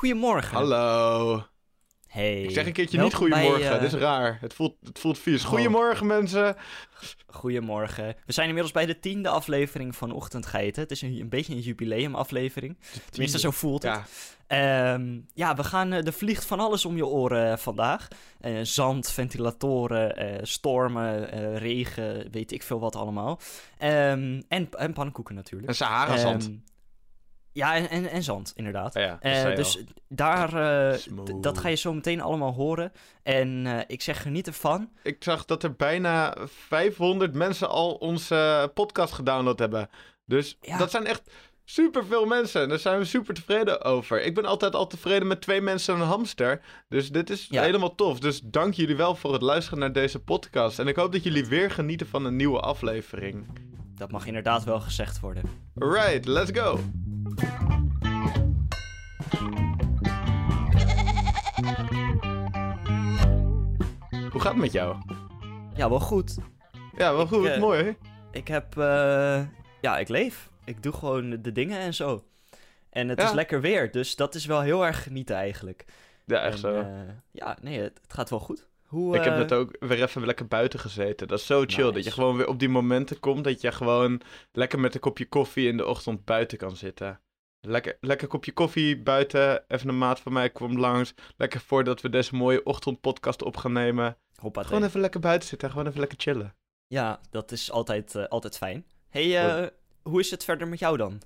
Goedemorgen. Hallo. Hey. Ik zeg een keertje Welkom niet goedemorgen, bij, eh, dit is raar. Het voelt, het voelt vies. Oh. Goedemorgen mensen. Goedemorgen. We zijn inmiddels bij de tiende aflevering van Ochtendgeiten. Het is een, een beetje een jubileumaflevering. Tenminste, zo voelt het. Ja, Ehm, ja, we gaan, eh, er vliegt van alles om je oren eh, vandaag. Zand, ventilatoren, stormen, regen, weet ik veel wat allemaal. Ehm, en, en pannenkoeken natuurlijk. een Sahara-zand. Ehm, ja, en, en, en zand, inderdaad. Ja, Eh, dus al. daar, eh, dat ga je zo meteen allemaal horen. En eh, ik zeg geniet ervan. Ik zag dat er bijna 500 mensen al onze podcast gedownload hebben. Dus Ja. dat zijn echt superveel mensen. Daar zijn we super tevreden over. Ik ben altijd al tevreden met twee mensen en een hamster. Dus dit is Ja. helemaal tof. Dus dank jullie wel voor het luisteren naar deze podcast. En ik hoop dat jullie weer genieten van een nieuwe aflevering. Dat mag inderdaad wel gezegd worden. Alright, let's go. Hoe gaat het met jou? Ja, wel goed. Ja, wel goed, eh, mooi. Ik heb, eh, ja, ik leef. Ik doe gewoon de dingen en zo. En het Ja. is lekker weer, dus dat is wel heel erg genieten eigenlijk. Ja, echt En, zo. eh, ja, nee, het, het gaat wel goed. Hoe, ik heb eh, net ook weer even lekker buiten gezeten. Dat is zo chill. Dat je gewoon weer op die momenten komt dat je gewoon lekker met een kopje koffie in de ochtend buiten kan zitten. Lekker, lekker kopje koffie buiten. Even een maat van mij kwam langs. Lekker voordat we deze mooie ochtendpodcast op gaan nemen. Hoppatee. Gewoon even lekker buiten zitten. Gewoon even lekker chillen. Ja, dat is altijd, eh, altijd fijn. hey, eh, hoe is het verder met jou dan?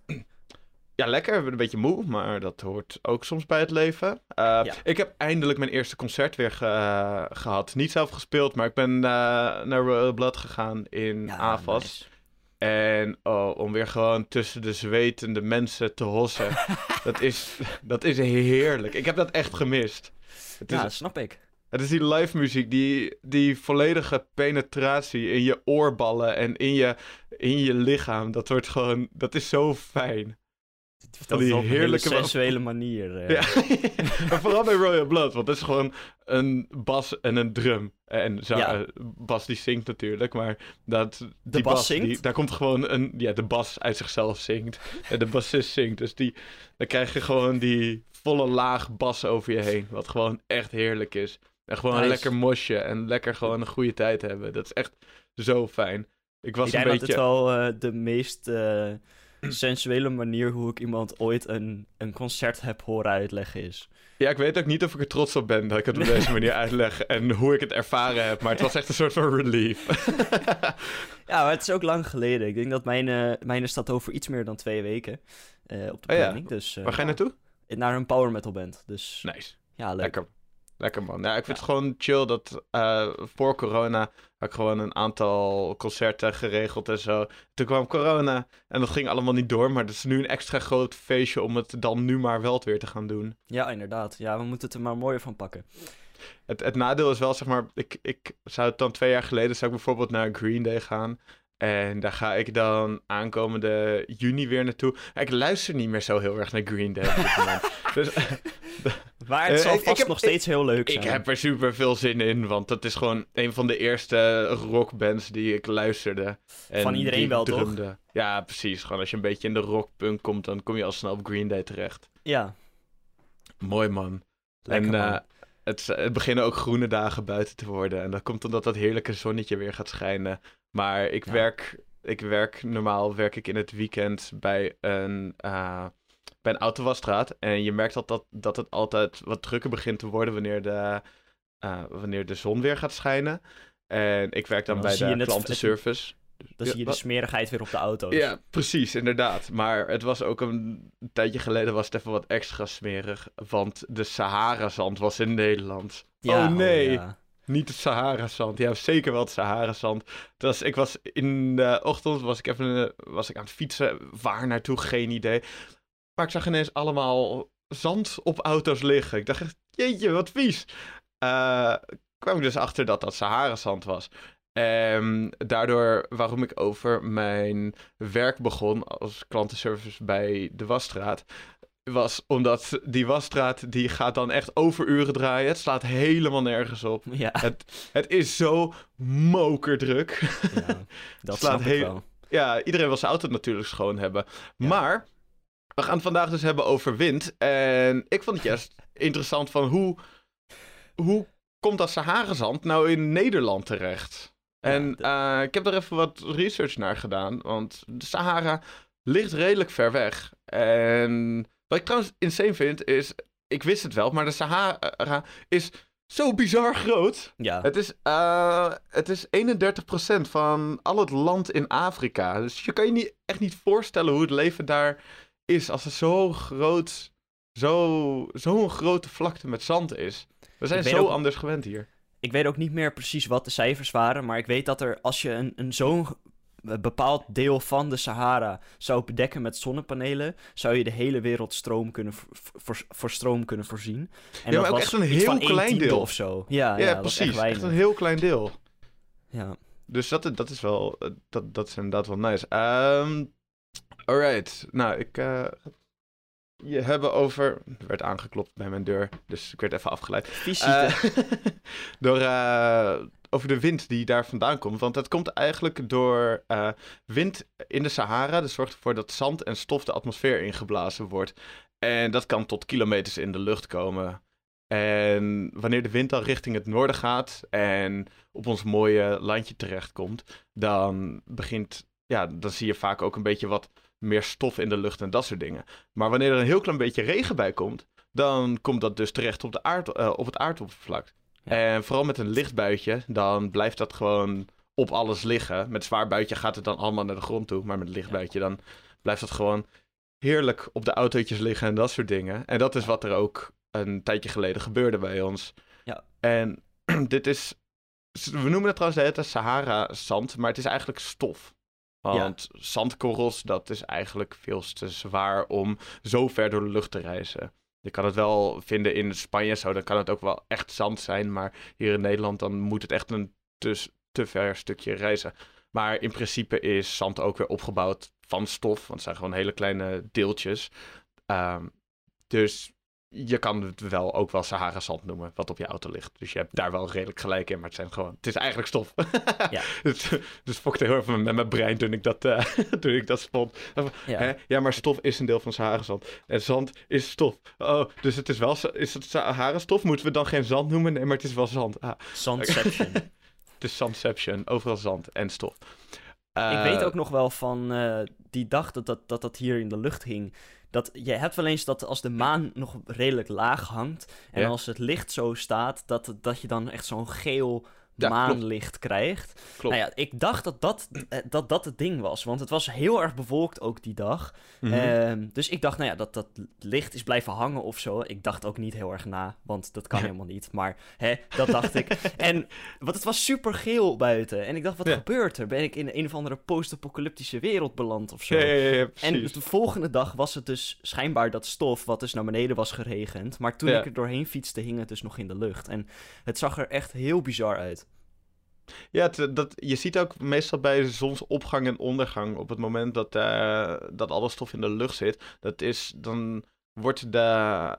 Ja, lekker. Ik ben een beetje moe, maar dat hoort ook soms bij het leven. Eh, Ja. Ik heb eindelijk mijn eerste concert weer ge- gehad. Niet zelf gespeeld, maar ik ben eh, naar Royal Blood gegaan in Ja, Avas. nice. En oh, om weer gewoon tussen de zwetende mensen te hossen. dat, is, dat is heerlijk. Ik heb dat echt gemist. Het is, Ja, snap ik. het is die live muziek, die, die volledige penetratie in je oorballen en in je, in je lichaam. Dat wordt gewoon, dat is zo fijn. Die is op een hele heerlijke- sensuele manier. eh. Ja, maar vooral bij Royal Blood, want het is gewoon een bas en een drum. En zo, Ja. eh, Bas die zingt natuurlijk, maar dat, die bas die, zingt? daar komt gewoon een, ja, de bas uit zichzelf zingt. En de bassist zingt, dus die, dan krijg je gewoon die volle laag bas over je heen, wat gewoon echt heerlijk is. En gewoon Nice. lekker mosje en lekker gewoon een goede tijd hebben. Dat is echt zo fijn. Ik was ik een denk beetje... dat het wel eh, de meest sensuele manier hoe ik iemand ooit een, een concert heb horen uitleggen is. Ja, ik weet ook niet of ik er trots op ben dat ik het op deze manier uitleg en hoe ik het ervaren heb, maar het was echt een soort van relief. Ja, maar het is ook lang geleden. Ik denk dat mijn, eh mijne staat over iets meer dan twee weken eh, op de Oh ja. planning. Dus, eh, Waar ga je naartoe? Naar een power metal band. Dus Nice. ja, leuk. Lekker. Lekker man. Ja, ik vind het gewoon chill dat eh, voor corona had ik gewoon een aantal concerten geregeld en zo. Toen kwam corona en dat ging allemaal niet door, maar het is nu een extra groot feestje om het dan nu maar wel weer te gaan doen. Ja, inderdaad. Ja, we moeten het er maar mooier van pakken. Het, het nadeel is wel, zeg maar, ik, ik zou het dan twee jaar geleden, zou ik bijvoorbeeld naar Green Day gaan. En daar ga ik dan aankomende juni weer naartoe. Ik luister niet meer zo heel erg naar Green Day dus Maar het Eh, zal ik vast heb- nog steeds heel leuk zijn. ik heb er super veel zin in, want dat is gewoon een van de eerste rockbands die ik luisterde. En Van iedereen wel, toch? Ja, precies. Gewoon als je een beetje in de rockpunk komt, dan kom je al snel op Green Day terecht. Ja, Mooi man. lekker en man. eh, het, het beginnen ook groene dagen buiten te worden. En dat komt omdat dat heerlijke zonnetje weer gaat schijnen. Maar ik Ja. werk, ik werk, normaal werk ik in het weekend bij een, eh, bij een autowasstraat. En je merkt dat, dat, dat het altijd wat drukker begint te worden wanneer de, eh, wanneer de zon weer gaat schijnen. En ik werk dan, Dan bij de klantenservice. Dan Ja, zie je de smerigheid weer op de auto's. Ja, precies, inderdaad. Maar het was ook een, een tijdje geleden was het even wat extra smerig. Want de Sahara-zand was in Nederland. Ja, oh nee, ja. Niet het Sahara-zand. Ja, zeker wel het Sahara-zand. Dus ik was in de ochtend was ik even eh, was ik aan het fietsen. Waar naartoe, geen idee. Maar ik zag ineens allemaal zand op auto's liggen. Ik dacht jeetje, wat vies. Eh, kwam ik dus achter dat dat Sahara-zand was. En daardoor waarom ik over mijn werk begon als klantenservice bij de wasstraat, was omdat die wasstraat die gaat dan echt overuren draaien. Het slaat helemaal nergens op. Ja, Het, het is zo mokerdruk. ja, dat Slaat snap heel- ja, iedereen wil zijn auto natuurlijk schoon hebben. Ja. Maar we gaan het vandaag dus hebben over wind. En ik vond het juist interessant van hoe, hoe komt dat Sahara-zand nou in Nederland terecht? En Ja, eh, ik heb er even wat research naar gedaan, want de Sahara ligt redelijk ver weg. En wat ik trouwens insane vind is, ik wist het wel, maar de Sahara is zo bizar groot. Ja, Het is, eh, het is 31% van al het land in Afrika. Dus je kan je niet, echt niet voorstellen hoe het leven daar is als er zo groot, zo, zo'n grote vlakte met zand is. We zijn zo ook- anders gewend hier. ik weet ook niet meer precies wat de cijfers waren, maar ik weet dat er als je een, een zo'n eh, bepaald deel van de Sahara zou bedekken met zonnepanelen, zou je de hele wereld stroom kunnen voor, stroom kunnen voorzien. En Ja, maar ook echt een heel klein deel. of zo. Ja, Ja, ja, dat is precies. echt Echt, een heel klein deel. Ja. Dus dat, dat is wel, eh, dat, dat is inderdaad wel nice. Ehm alright, nou ik ga je hebben over, er werd aangeklopt bij mijn deur, dus ik werd even afgeleid. Eh, door, over de wind die daar vandaan komt. Want dat komt eigenlijk door eh, wind in de Sahara. Dat zorgt ervoor dat zand en stof de atmosfeer ingeblazen wordt. En dat kan tot kilometers in de lucht komen. En wanneer de wind dan richting het noorden gaat en op ons mooie landje terechtkomt, dan begint, ja, dan zie je vaak ook een beetje wat meer stof in de lucht en dat soort dingen. Maar wanneer er een heel klein beetje regen bij komt, dan komt dat dus terecht op, de aard, eh, op het aardoppervlak. En vooral met een licht buitje, dan blijft dat gewoon op alles liggen. Met zwaar buitje gaat het dan allemaal naar de grond toe. Maar met licht Ja. buitje, dan blijft dat gewoon heerlijk op de autootjes liggen en dat soort dingen. En dat is wat er ook een tijdje geleden gebeurde bij ons. Ja. En dit is, we noemen het trouwens de hele Sahara-zand, maar het is eigenlijk stof. Want zandkorrels, dat is eigenlijk veel te zwaar om zo ver door de lucht te reizen. Je kan het wel vinden in Spanje zo, dan kan het ook wel echt zand zijn. Maar hier in Nederland, dan moet het echt een te, te ver stukje reizen. Maar in principe is zand ook weer opgebouwd van stof, want het zijn gewoon hele kleine deeltjes. Ehm, dus je kan het wel ook wel Sahara-zand noemen, wat op je auto ligt. Dus je hebt daar wel redelijk gelijk in, maar het zijn gewoon, het is eigenlijk stof. Ja. dus, dus fokte heel even met mijn brein toen ik dat, eh, toen ik dat vond. Ja. Hè? Ja, maar stof is een deel van Sahara-zand. En zand is stof. Oh, dus het is wel is het Sahara-stof? Moeten we dan geen zand noemen? Nee, maar het is wel zand. Ah, Zandception. het is zandception. Overal zand en stof. Ik Eh, weet ook nog wel van eh, die dag dat dat, dat dat hier in de lucht hing. Dat je hebt wel eens dat als de maan nog redelijk laag hangt. En Ja. als het licht zo staat, dat, dat je dan echt zo'n geel Ja, maanlicht krijgt. Klopt. Nou ja, ik dacht dat dat, eh, dat dat het ding was. Want het was heel erg bewolkt ook die dag. Mhm. Ehm, dus ik dacht, nou ja, dat dat licht is blijven hangen of zo. Ik dacht ook niet heel erg na, want dat kan helemaal niet. Maar hè, dat dacht ik. En want het was super geel buiten. En ik dacht, wat Ja. gebeurt er? Ben ik in een of andere post-apocalyptische wereld beland of zo? ja, En de volgende dag was het dus schijnbaar dat stof, wat dus naar beneden was geregend. Maar toen ik er doorheen fietste, hing het dus nog in de lucht. En het zag er echt heel bizar uit. Ja, het, dat, je ziet ook meestal bij zonsopgang en ondergang, op het moment dat, eh, dat alle stof in de lucht zit, dat is, dan wordt de,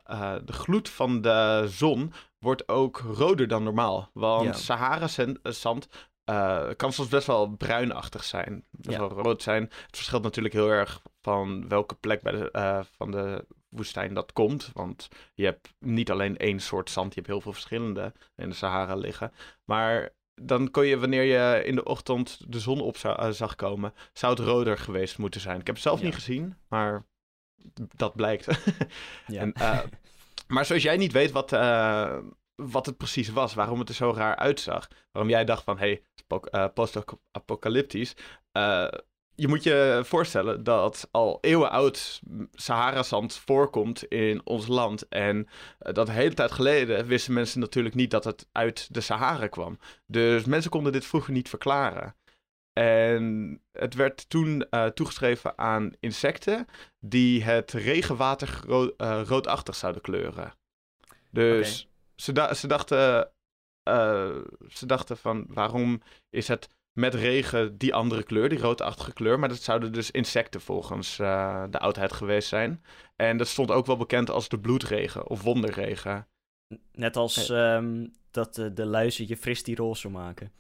eh, de gloed van de zon wordt ook roder dan normaal. Want Ja. Sahara-zand eh, kan soms best wel bruinachtig zijn, best Ja. wel rood zijn. Het verschilt natuurlijk heel erg van welke plek bij de, eh, van de woestijn dat komt. Want je hebt niet alleen één soort zand, je hebt heel veel verschillende in de Sahara liggen. Maar dan kon je, wanneer je in de ochtend de zon op zou- eh, zag komen, zou het roder geweest moeten zijn. Ik heb het zelf Ja. niet gezien, maar dat blijkt. Ja. En, eh, maar zoals jij niet weet wat, eh, wat het precies was, waarom het er zo raar uitzag, waarom jij dacht van, hé, hey, post-apocalyptisch, je moet je voorstellen dat al eeuwen oud Sahara-zand voorkomt in ons land. En eh, dat de hele tijd geleden wisten mensen natuurlijk niet dat het uit de Sahara kwam. Dus mensen konden dit vroeger niet verklaren. En het werd toen eh, toegeschreven aan insecten die het regenwater ro- eh, roodachtig zouden kleuren. Dus ze, da- ze, dachten, ze dachten van waarom is het met regen die andere kleur, die roodachtige kleur. Maar dat zouden dus insecten volgens eh, de oudheid geweest zijn. En dat stond ook wel bekend als de bloedregen of wonderregen. Net als ehm, dat eh, de luizen je fris die roze maken.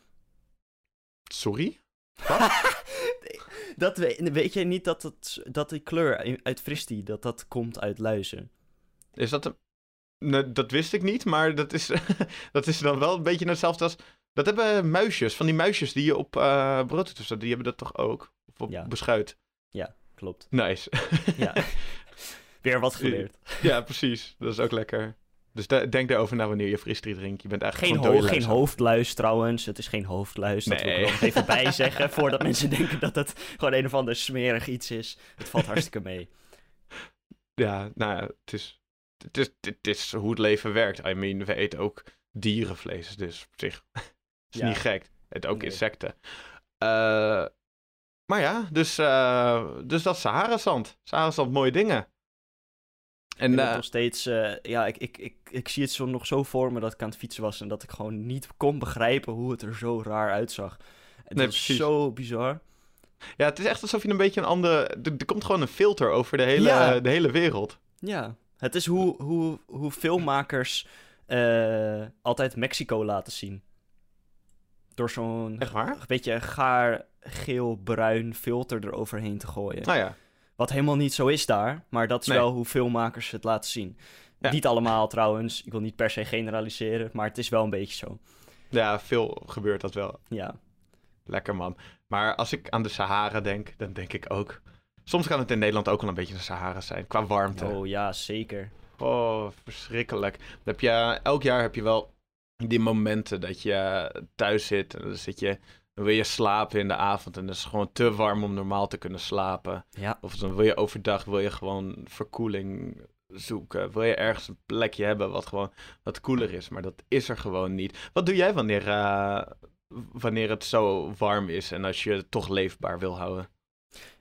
Sorry? dat weet, weet jij niet dat, het, dat die kleur uit Fristie, dat dat komt uit luizen? Is dat een... Nee, dat wist ik niet, maar dat is, dat is dan wel een beetje hetzelfde als... Dat hebben muisjes, van die muisjes die je op eh brood doet die hebben dat toch ook? Of op Ja. beschuit. Klopt. Nice. Ja. Weer wat geleerd. ja, precies. Dat is ook lekker. Dus da- denk erover na wanneer je frisdrie drinkt. Je bent eigenlijk Geen, ho geen luis. hoofdluis trouwens. Het is geen hoofdluis. Dat wil ik Nee. nog even bij zeggen. Voordat mensen denken dat het gewoon een of ander smerig iets is. Het valt hartstikke mee. Ja, nou ja, het is, het, is, het is hoe het leven werkt. I mean, we eten ook dierenvlees, dus op zich is Ja. niet gek. Het ook Nee. insecten. Eh, maar ja, dus, eh, dus dat is Sahara-zand. Sahara-zand, mooie dingen. En En eh, nog steeds, ja, ik, ik, ik, ik zie het zo, nog zo voor me dat ik aan het fietsen was. En dat ik gewoon niet kon begrijpen hoe het er zo raar uitzag. Het Nee, precies. zo bizar. ja, het is echt alsof je een beetje een andere... Er, er komt gewoon een filter over de hele, Ja. de hele wereld. Ja, het is hoe, hoe, hoe filmmakers altijd Mexico laten zien. Door zo'n beetje gaar, geel, bruin filter eroverheen te gooien. Nou ja, Wat helemaal niet zo is daar, maar dat is Nee. wel hoe filmmakers het laten zien. Ja. Niet allemaal trouwens, ik wil niet per se generaliseren, maar het is wel een beetje zo. ja, veel gebeurt dat wel. Ja, Lekker man. Maar als ik aan de Sahara denk, dan denk ik ook... Soms kan het in Nederland ook wel een beetje de Sahara zijn, qua warmte. oh ja, zeker. Oh, verschrikkelijk. Dan heb je, elk jaar heb je wel die momenten dat je thuis zit en dan zit je... Dan wil je slapen in de avond en het is gewoon te warm om normaal te kunnen slapen. Ja, Of dan wil je overdag wil je gewoon verkoeling zoeken. Wil je ergens een plekje hebben wat gewoon wat koeler is. Maar dat is er gewoon niet. Wat doe jij wanneer, eh, wanneer het zo warm is en als je het toch leefbaar wil houden?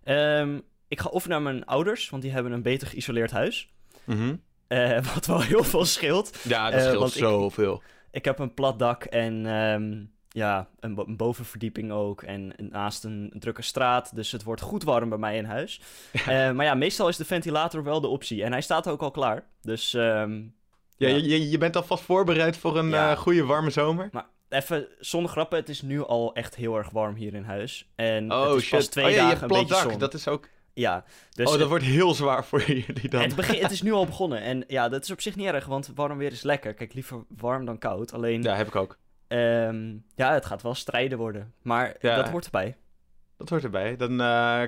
Ehm, ik ga of naar mijn ouders, want die hebben een beter geïsoleerd huis. Mhm. Eh, wat wel heel veel scheelt. Ja, dat Eh, scheelt zoveel. Ik heb een plat dak en ehm, ja, een, bo- een bovenverdieping ook. En naast een drukke straat. Dus het wordt goed warm bij mij in huis. Eh, maar ja, meestal is de ventilator wel de optie. En hij staat ook al klaar. Dus ehm, Ja, Ja. Je, je, bent alvast voorbereid voor een Ja. eh, goede warme zomer? maar even zonder grappen, het is nu al echt heel erg warm hier in huis. En Oh het is pas shit. twee oh ja, dagen een beetje dak. zon. Dat is ook... Ja, dus oh, dat wordt heel zwaar voor jullie dan. het, begin, het is nu al begonnen. En ja, dat is op zich niet erg, want warm weer is lekker. Kijk, liever warm dan koud. Alleen, Ja, heb ik ook. ehm, ja, het gaat wel strijden worden. Maar Ja. dat hoort erbij. Dat hoort erbij. Dan eh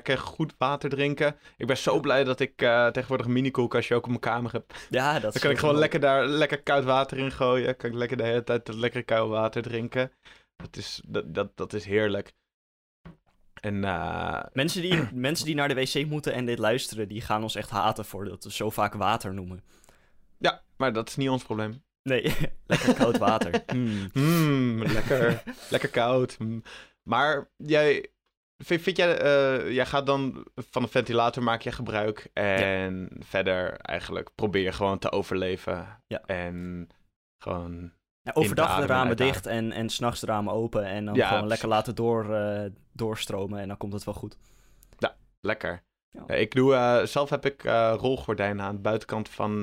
krijg je goed water drinken. Ik ben zo blij dat ik eh, tegenwoordig een mini-koelkastje ook op mijn kamer heb. Ja, dat Dan kan ik gewoon lekker daar lekker koud water in gooien. Kan ik lekker de hele tijd dat lekkere koud water drinken. Dat is, dat, dat, dat is heerlijk. En eh, Mensen die, mensen die naar de wc moeten en dit luisteren, die gaan ons echt haten voor dat we zo vaak water noemen. ja, maar dat is niet ons probleem. Nee, lekker koud water. Mm. Mmm, lekker, lekker koud. Mm. Maar jij, vind, vind jij, eh, jij gaat dan van een ventilator maak je gebruik. En verder eigenlijk probeer je gewoon te overleven. Ja. En gewoon Ja, overdag de ramen dicht en, en s'nachts de ramen open. En dan Ja, gewoon lekker laten door, eh, doorstromen en dan komt het wel goed. lekker. Ja. Ja, Ik doe, eh, zelf heb ik eh, rolgordijnen aan de buitenkant van,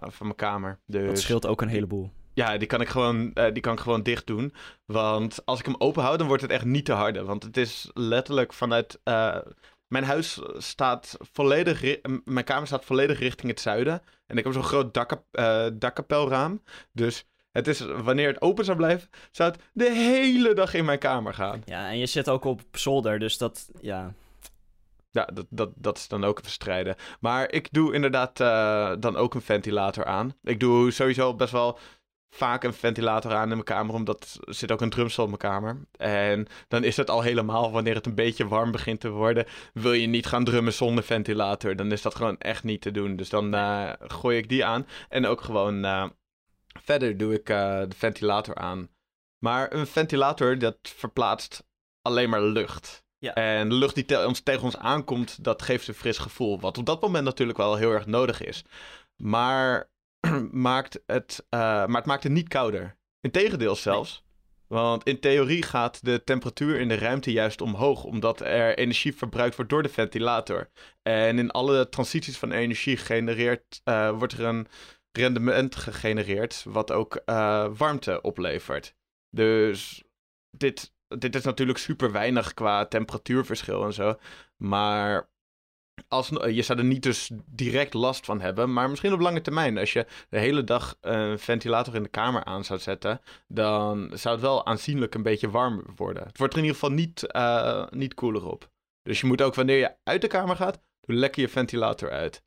van mijn kamer. Dus Dat scheelt ook een heleboel. ja, die kan, ik gewoon, die kan ik gewoon dicht doen. Want als ik hem open hou, dan wordt het echt niet te harde. Want het is letterlijk vanuit... mijn huis staat volledig... Mijn kamer staat volledig richting het zuiden. En ik heb zo'n groot dakkap, dakkapelraam. Dus het is, wanneer het open zou blijven, zou het de hele dag in mijn kamer gaan. Ja, en je zit ook op zolder, dus dat, ja... Ja, dat, dat, dat is dan ook even strijden. Maar ik doe inderdaad eh, dan ook een ventilator aan. Ik doe sowieso best wel vaak een ventilator aan in mijn kamer, omdat er zit ook een drumstel in mijn kamer. En dan is het al helemaal, wanneer het een beetje warm begint te worden, wil je niet gaan drummen zonder ventilator. Dan is dat gewoon echt niet te doen. Dus dan eh, gooi ik die aan. En ook gewoon eh, verder doe ik eh, de ventilator aan. Maar een ventilator, dat verplaatst alleen maar lucht. Ja. En de lucht die te- ons, tegen ons aankomt, dat geeft een fris gevoel. Wat op dat moment natuurlijk wel heel erg nodig is. Maar, maakt het, eh, maar het maakt het niet kouder. Integendeel zelfs. Want in theorie gaat de temperatuur in de ruimte juist omhoog, omdat er energie verbruikt wordt door de ventilator. En in alle transities van energie genereert, eh, wordt er een rendement gegenereerd, wat ook eh, warmte oplevert. Dus dit dit is natuurlijk super weinig qua temperatuurverschil en zo. Maar als, je zou er niet dus direct last van hebben, maar misschien op lange termijn. Als je de hele dag een ventilator in de kamer aan zou zetten, dan zou het wel aanzienlijk een beetje warm worden. Het wordt er in ieder geval niet, uh, niet koeler op. Dus je moet ook wanneer je uit de kamer gaat, doe lekker je ventilator uit.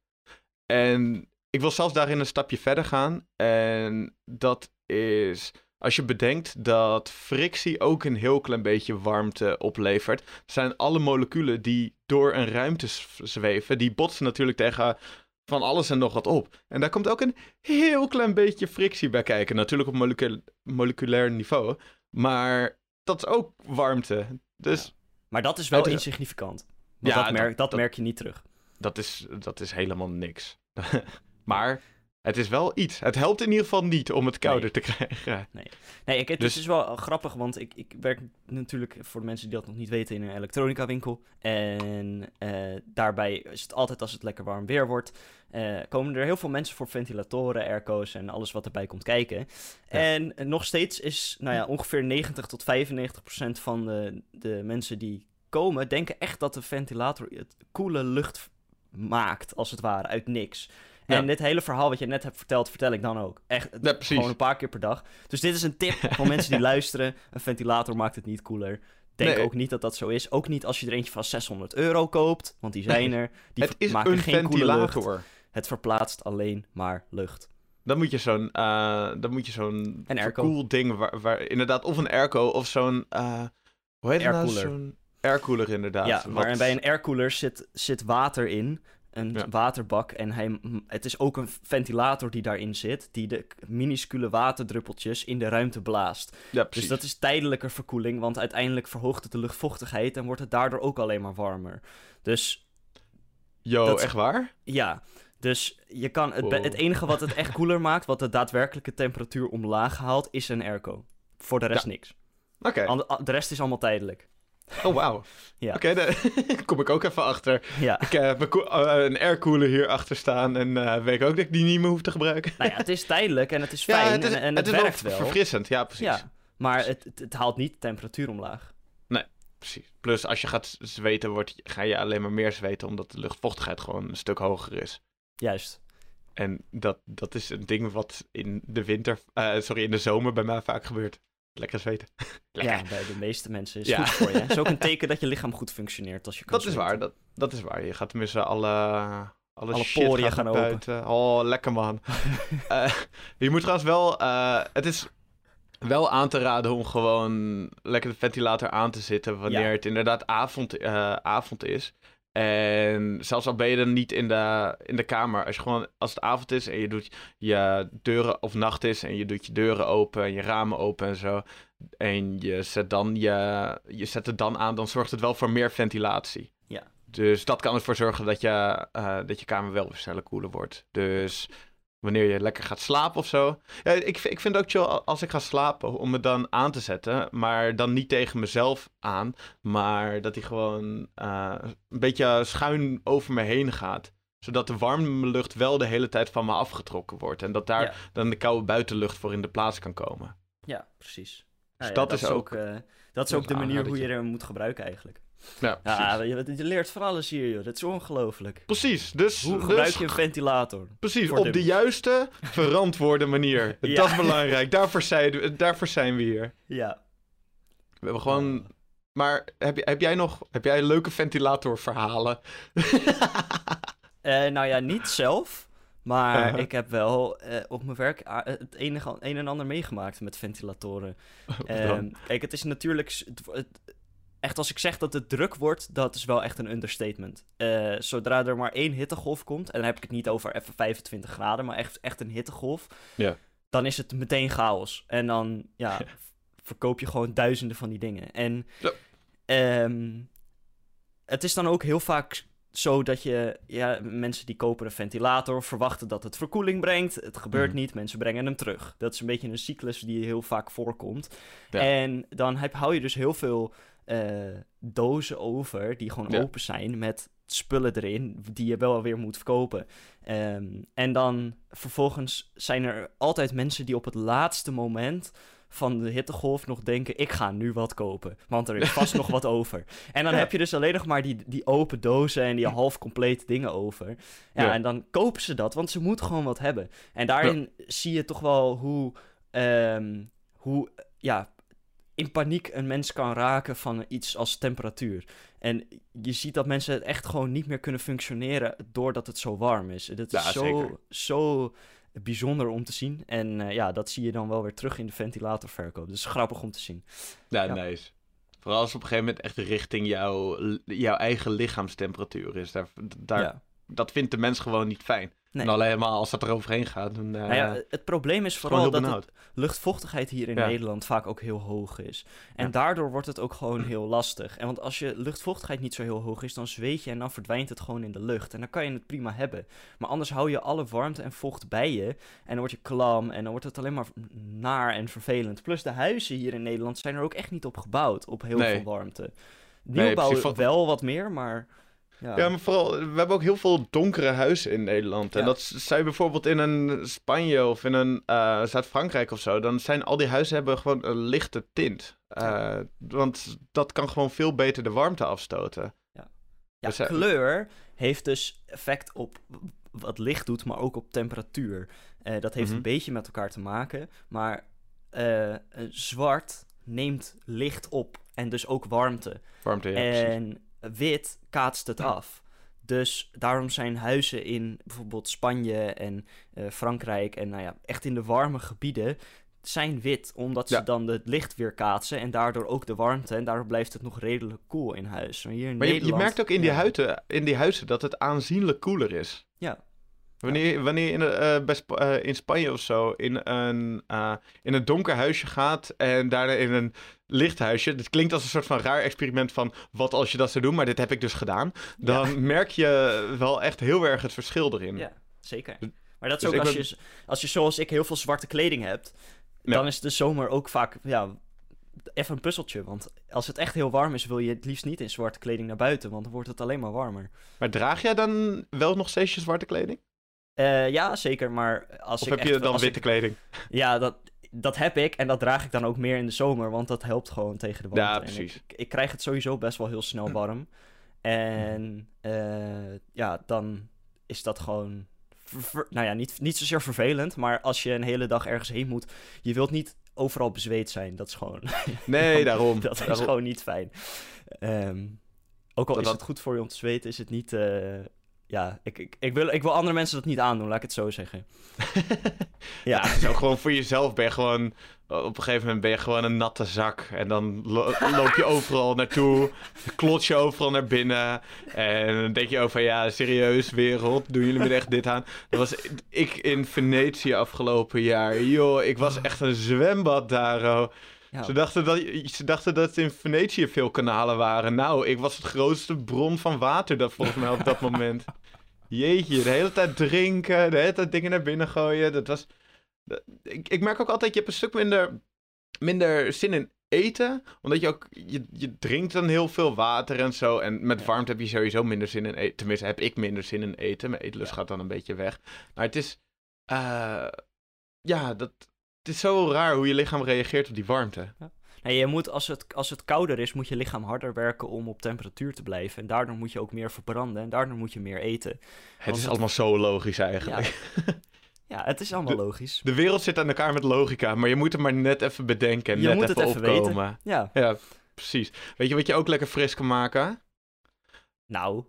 En ik wil zelfs daarin een stapje verder gaan. En dat is als je bedenkt dat frictie ook een heel klein beetje warmte oplevert. zijn alle moleculen die door een ruimte zweven, die botsen natuurlijk tegen van alles en nog wat op. En daar komt ook een heel klein beetje frictie bij kijken. Natuurlijk op moleculair niveau. Maar dat is ook warmte. Dus... Maar dat is wel insignificant. ja, dat, merk, dat, dat merk je niet terug. Dat is, dat is helemaal niks. maar het is wel iets. Het helpt in ieder geval niet om het kouder te krijgen. Nee, nee ik, het dus... is wel grappig, want ik, ik werk natuurlijk voor de mensen die dat nog niet weten in een elektronica winkel. En uh, daarbij is het altijd als het lekker warm weer wordt, uh, komen er heel veel mensen voor ventilatoren, airco's en alles wat erbij komt kijken. En nog steeds is nou ja, ongeveer 90 tot 95 procent van de, de mensen die komen, denken echt dat de ventilator het koele lucht maakt, als het ware, uit niks. En dit hele verhaal wat je net hebt verteld, vertel ik dan ook. Echt, gewoon een paar keer per dag. Dus dit is een tip voor mensen die luisteren. Een ventilator maakt het niet koeler. Denk ook niet dat dat zo is. Ook niet als je er eentje van 600 euro koopt, want die zijn er. Die het is maken een geen ventilator. Het verplaatst alleen maar lucht. Dan moet je zo'n uh, dan moet je zo'n cool ding waar, waar, inderdaad of een airco of zo'n uh, hoe heet het nou zo'n aircooler inderdaad. Ja, maar bij een aircooler zit, zit water in een waterbak en hij, het is ook een ventilator die daarin zit, die de minuscule waterdruppeltjes in de ruimte blaast. Ja, dus dat is tijdelijke verkoeling, want uiteindelijk verhoogt het de luchtvochtigheid en wordt het daardoor ook alleen maar warmer. Dus. Yo, echt waar? Ja. Dus je kan het, het enige wat het echt koeler maakt, wat de daadwerkelijke temperatuur omlaag haalt, is een airco. Voor de rest niks. Oké. De rest is allemaal tijdelijk. Oh, wauw. Ja. Oké, daar kom ik ook even achter. Ja. Ik heb uh, een aircooler hier achter staan en uh, weet ik ook dat ik die niet meer hoef te gebruiken. Nou ja, het is tijdelijk en het is fijn ja, het is, en, en, het, het is werkt wel. verfrissend, ja, precies. Ja, maar het, het, haalt niet de temperatuur omlaag. Nee, precies. Plus als je gaat zweten, wordt, ga je alleen maar meer zweten omdat de luchtvochtigheid gewoon een stuk hoger is. Juist. En dat, dat is een ding wat in de winter, uh, sorry, in de zomer bij mij vaak gebeurt. Lekker zweten. Lekker. Ja, bij de meeste mensen is het goed voor je. Het is ook een teken dat je lichaam goed functioneert als je kan Dat is waar, dat, dat is waar. Je gaat tenminste alle, alle, alle shit poriën gaan buiten. Oh, lekker man. uh, je moet trouwens wel... Uh, het is wel aan te raden om gewoon lekker de ventilator aan te zitten wanneer het inderdaad avond, uh, avond is. En zelfs al ben je dan niet in de, in de kamer, als, je gewoon, als het avond is en je doet je deuren, of nacht is en je doet je deuren open en je ramen open en zo. En je zet, dan je, je zet het dan aan, dan zorgt het wel voor meer ventilatie. Ja. Dus dat kan ervoor zorgen dat je, uh, dat je kamer wel weer sneller koeler wordt. Dus wanneer je lekker gaat slapen of zo. Ja, ik, ik vind het ook chill als ik ga slapen om me dan aan te zetten. Maar dan niet tegen mezelf aan. Maar dat hij gewoon uh, een beetje schuin over me heen gaat. Zodat de warme lucht wel de hele tijd van me afgetrokken wordt. En dat daar dan de koude buitenlucht voor in de plaats kan komen. Ja, precies. Dus nou dat, is ook, uh, dat is ook de manier hoe je er moet gebruiken eigenlijk. Ja, ja je, je, leert van alles hier, joh. Dat is ongelooflijk. Precies. Dus, Hoe gebruik je een ventilator? Precies, op de juiste, verantwoorde manier. Dat is belangrijk. Daarvoor zijn, daarvoor zijn we hier. Ja. We hebben gewoon... Maar heb, heb jij nog heb jij leuke ventilatorverhalen? uh, nou ja, niet zelf. Maar ik heb wel uh, op mijn werk het enige, een en ander meegemaakt met ventilatoren. Uh, kijk, het is natuurlijk... Het, echt als ik zeg dat het druk wordt, dat is wel echt een understatement. Uh, zodra er maar één hittegolf komt, en dan heb ik het niet over even 25 graden, maar echt, echt een hittegolf, ja. dan is het meteen chaos. En dan ja, verkoop je gewoon duizenden van die dingen. En ja. um, het is dan ook heel vaak zo dat je, ja, mensen die kopen een ventilator, verwachten dat het verkoeling brengt. Het gebeurt mhm. niet, mensen brengen hem terug. Dat is een beetje een cyclus die heel vaak voorkomt. En dan heb, hou je dus heel veel uh, dozen over die gewoon open zijn met spullen erin die je wel weer moet verkopen. Um, en dan vervolgens zijn er altijd mensen die op het laatste moment van de hittegolf nog denken: ik ga nu wat kopen. Want er is vast nog wat over. En dan Ja. heb je dus alleen nog maar die, die open dozen en die half complete dingen over. Ja, Ja. en dan kopen ze dat, want ze moeten gewoon wat hebben. En daarin zie je toch wel hoe, ehm, hoe ja, in paniek een mens kan raken van iets als temperatuur. En je ziet dat mensen echt gewoon niet meer kunnen functioneren doordat het zo warm is. Dat is Ja, zo, zeker. zo bijzonder om te zien. En eh, ja, dat zie je dan wel weer terug in de ventilatorverkoop. Dus grappig om te zien. Ja, Ja. nice. Vooral als op een gegeven moment echt richting jouw, jouw eigen lichaamstemperatuur is. Daar, daar, ja. Dat vindt de mens gewoon niet fijn. Nee. En alleen maar als dat er overheen gaat. Dan, eh, Nou ja, het probleem is vooral dat het luchtvochtigheid hier in Ja. Nederland vaak ook heel hoog is. En Ja. daardoor wordt het ook gewoon heel lastig. En want als je luchtvochtigheid niet zo heel hoog is, dan zweet je en dan verdwijnt het gewoon in de lucht. En dan kan je het prima hebben. Maar anders hou je alle warmte en vocht bij je. En dan word je klam en dan wordt het alleen maar naar en vervelend. Plus de huizen hier in Nederland zijn er ook echt niet op gebouwd, op heel Nee. veel warmte. Nee, Nieuwbouw van- wel wat meer, maar... Ja, Ja, maar vooral, we hebben ook heel veel donkere huizen in Nederland. En Ja. dat zij bijvoorbeeld in een Spanje of in een eh, Zuid-Frankrijk of zo, dan zijn al die huizen hebben gewoon een lichte tint. Eh, Want dat kan gewoon veel beter de warmte afstoten. Ja, Dus, eh, kleur heeft dus effect op wat licht doet, maar ook op temperatuur. Dat heeft Mhm. een beetje met elkaar te maken, maar zwart neemt licht op en dus ook warmte. Warmte, ja, en wit kaatst het af. Dus daarom zijn huizen in bijvoorbeeld Spanje en eh, Frankrijk en nou ja, echt in de warme gebieden zijn wit, omdat ze Ja. dan het licht weer kaatsen en daardoor ook de warmte en daardoor blijft het nog redelijk koel in huis. Maar, hier in Maar je, je merkt ook in die, in die huizen dat het aanzienlijk koeler is. Ja. Wanneer, wanneer je in, eh, bij Sp- eh, in Spanje of zo in een, in een donker huisje gaat en daarna in een licht huisje. Dit klinkt als een soort van raar experiment van wat als je dat zou doen, maar dit heb ik dus gedaan. Dan merk je wel echt heel erg het verschil erin. Ja, zeker. Maar dat is Dus ook als, ben- je, als je zoals ik heel veel zwarte kleding hebt, Ja. dan is de zomer ook vaak ja, even een puzzeltje. Want als het echt heel warm is, wil je het liefst niet in zwarte kleding naar buiten, want dan wordt het alleen maar warmer. Maar draag jij dan wel nog steeds je zwarte kleding? Eh, ja, zeker, maar als Of ik heb echt- je dan witte ik- kleding? Ja, dat, dat heb ik en dat draag ik dan ook meer in de zomer, want dat helpt gewoon tegen de warmte. Ja, precies. Ik, krijg het sowieso best wel heel snel warm. En eh, ja, dan is dat gewoon, nou ja, niet, niet zozeer vervelend, maar als je een hele dag ergens heen moet, je wilt niet overal bezweet zijn. Dat is gewoon, Nee, daarom. dat is Daarom. gewoon niet fijn. Ehm, ook al Dat- is dat- het goed voor je om te zweten, is het niet... eh, ja, ik, ik, ik, wil, ik wil andere mensen dat niet aandoen, laat ik het zo zeggen. Ja, het is ook gewoon voor jezelf ben je gewoon... Op een gegeven moment ben je gewoon een natte zak. En dan lo- loop je overal naartoe. Klots je overal naar binnen. En dan denk je over, ja, serieus wereld. Doen jullie me echt dit aan? Dat was ik in Venetië afgelopen jaar. Joh, ik was echt een zwembad daar, oh. Ja. Ze, dachten dat, ze dachten dat in Venetië veel kanalen waren. Nou, ik was het grootste bron van water dat volgens mij op dat moment. Jeetje, de hele tijd drinken, de hele tijd dingen naar binnen gooien. Dat was... dat- ik, ik merk ook altijd, je hebt een stuk minder, minder zin in eten. Omdat je ook, je, je drinkt dan heel veel water en zo. En met Ja. warmte heb je sowieso minder zin in eten. Tenminste, heb ik minder zin in eten. Mijn eetlust Ja. gaat dan een beetje weg. Maar het is, eh, ja, dat, het is zo raar hoe je lichaam reageert op die warmte. Nee, je moet, als, het, als het kouder is, moet je lichaam harder werken om op temperatuur te blijven. En daardoor moet je ook meer verbranden en daardoor moet je meer eten. Het Want is het- allemaal zo logisch eigenlijk. Ja, het is allemaal logisch. De wereld zit aan elkaar met logica, maar je moet het maar net even bedenken en Je net moet het even even weten. opkomen. Ja, Ja, precies. Weet je wat je ook lekker fris kan maken? nou,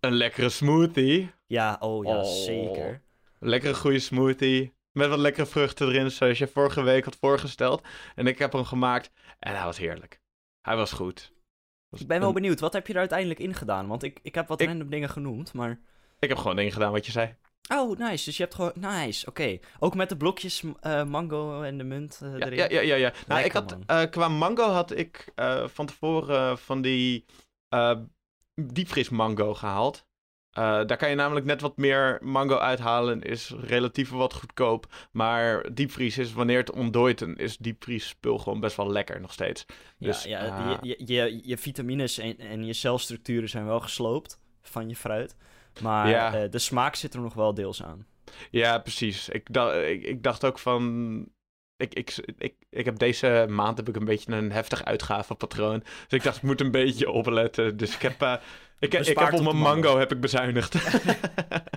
Een lekkere smoothie. ja, oh ja, Oh. zeker. Een lekkere goede smoothie. Met wat lekkere vruchten erin, zoals je vorige week had voorgesteld. En ik heb hem gemaakt en hij was heerlijk. Hij was goed. Was Ik ben wel een- benieuwd, wat heb je er uiteindelijk in gedaan? Want ik, ik heb wat Ik- random dingen genoemd, maar... Ik heb gewoon dingen gedaan wat je zei. Oh, nice. Dus je hebt gewoon... Nice, oké. Ook met de blokjes eh, mango en de munt eh, Ja, erin? ja, ja. ja, ja. Nou, ik had, eh, qua mango had ik van tevoren van die diepvries mango gehaald. Eh, daar kan je namelijk net wat meer mango uithalen. Is relatief wat goedkoop. Maar diepvries is wanneer het ontdooit, dan is diepvries spul gewoon best wel lekker nog steeds. Ja, Dus, ja, ah. je, je, je, vitamines en, en je celstructuren zijn wel gesloopt van je fruit. Maar Ja. eh, de smaak zit er nog wel deels aan. Ja, precies. Ik, dacht, ik, ik dacht ook van. Ik, ik, ik, ik heb deze maand heb ik een beetje een heftig uitgavenpatroon. Dus ik dacht, ik moet een beetje opletten. Dus ik heb, uh, ik, ik, heb op mijn mango heb ik bezuinigd.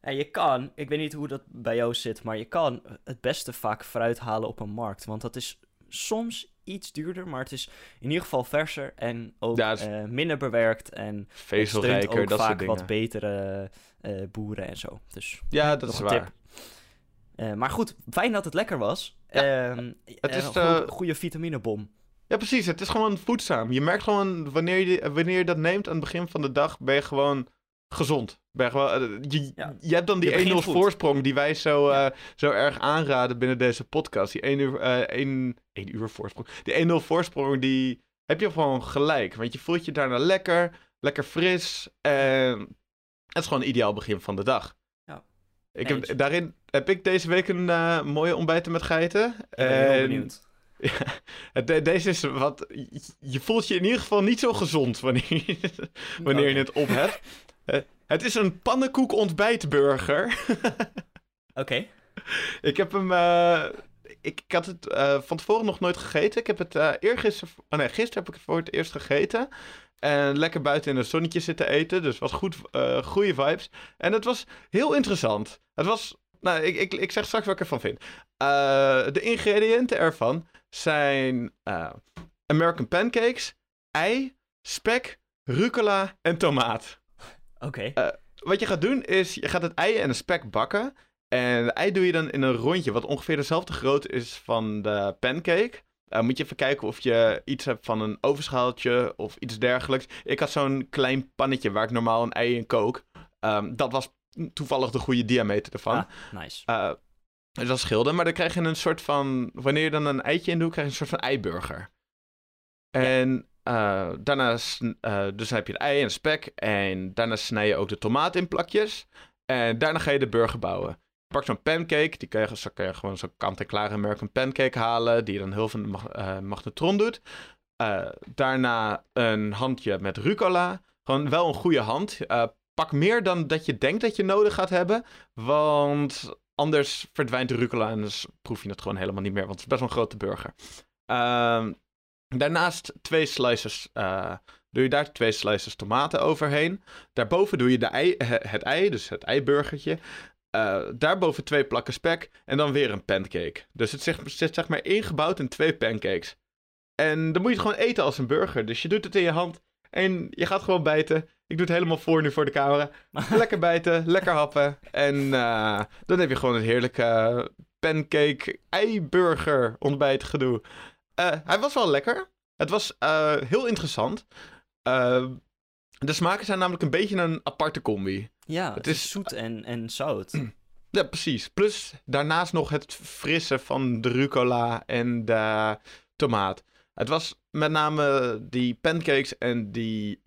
En je kan, ik weet niet hoe dat bij jou zit, maar je kan het beste vaak fruit halen op een markt. Want dat is soms iets duurder, maar het is in ieder geval verser en ook uh, minder bewerkt. En vezelrijker, ook dat vaak wat betere uh, boeren en zo. Dus ja, dat is waar. Uh, maar goed, fijn dat het lekker was. Ja, uh, het is een goede vitaminebom. Ja, precies. Het is gewoon voedzaam. Je merkt gewoon wanneer je, wanneer je dat neemt aan het begin van de dag, ben je gewoon gezond. Ben je, gewoon, je, ja. je hebt dan die 1-0 voorsprong die wij zo, ja. uh, zo erg aanraden binnen deze podcast. Die 1 uur, uh, 1, 1 uur voorsprong. Die 1-0 voorsprong, die heb je gewoon gelijk. Want je voelt je daarna lekker, lekker fris. En het is gewoon een ideaal begin van de dag. Ik heb, daarin heb ik deze week een uh, mooie ontbijten met geiten. Ik ben heel benieuwd. Ja, de, deze is wat. Je voelt je in ieder geval niet zo gezond wanneer, je, wanneer je het op hebt. Uh, het is een pannenkoek ontbijtburger. Oké. Okay. Ik heb hem. Uh, ik, ik, had het van tevoren nog nooit gegeten. Ik heb het eergisteren. Oh nee, gisteren heb ik het voor het eerst gegeten. En lekker buiten in het zonnetje zitten eten. Dus wat goed, goede vibes. En het was heel interessant. Het was. Nou, ik, ik, ik zeg straks wat ik ervan vind. de ingrediënten ervan zijn American pancakes, ei, spek, rucola en tomaat. Oké. Okay. Wat je gaat doen is, je gaat het ei en de spek bakken. En de ei doe je dan in een rondje, wat ongeveer dezelfde grootte is van de pancake. Uh, moet je even kijken of je iets hebt van een overschaaltje of iets dergelijks. Ik had zo'n klein pannetje waar ik normaal een ei in kook. Um, dat was toevallig de goede diameter ervan. Ah, nice. Uh, dus dat scheelde. Maar dan krijg je een soort van... Wanneer je dan een eitje in doet, krijg je een soort van eiburger. En uh, daarna uh, dus heb je het ei en spek. En daarna snij je ook de tomaat in plakjes. En daarna ga je de burger bouwen. Je pakt zo'n pancake. Die kan je, zo je gewoon zo'n kant-en-klare American pancake halen. Die je dan heel veel mag, uh, magnetron doet. daarna een handje met rucola. Gewoon wel een goede hand. pak meer dan dat je denkt dat je nodig gaat hebben. Want anders verdwijnt de rucola. En dus proef je het gewoon helemaal niet meer. Want het is best wel een grote burger. Ehm, Daarnaast twee slices, doe je daar twee slices tomaten overheen. Daarboven doe je de ei, het ei, dus het eiburgertje. Uh, daarboven twee plakken spek en dan weer een pancake. Dus het zit, zit zeg maar ingebouwd in twee pancakes. En dan moet je het gewoon eten als een burger. Dus je doet het in je hand en je gaat gewoon bijten. Ik doe het helemaal voor nu voor de camera. lekker bijten, lekker happen. En uh, dan heb je gewoon een heerlijke pancake eiburger ontbijt gedoe. Uh, hij was wel lekker. Het was heel interessant. De smaken zijn namelijk een beetje een aparte combi. Ja, het, is, zoet en, en zout. Ja, precies. Plus daarnaast nog het frisse van de rucola en de tomaat. Het was met name die pancakes en die,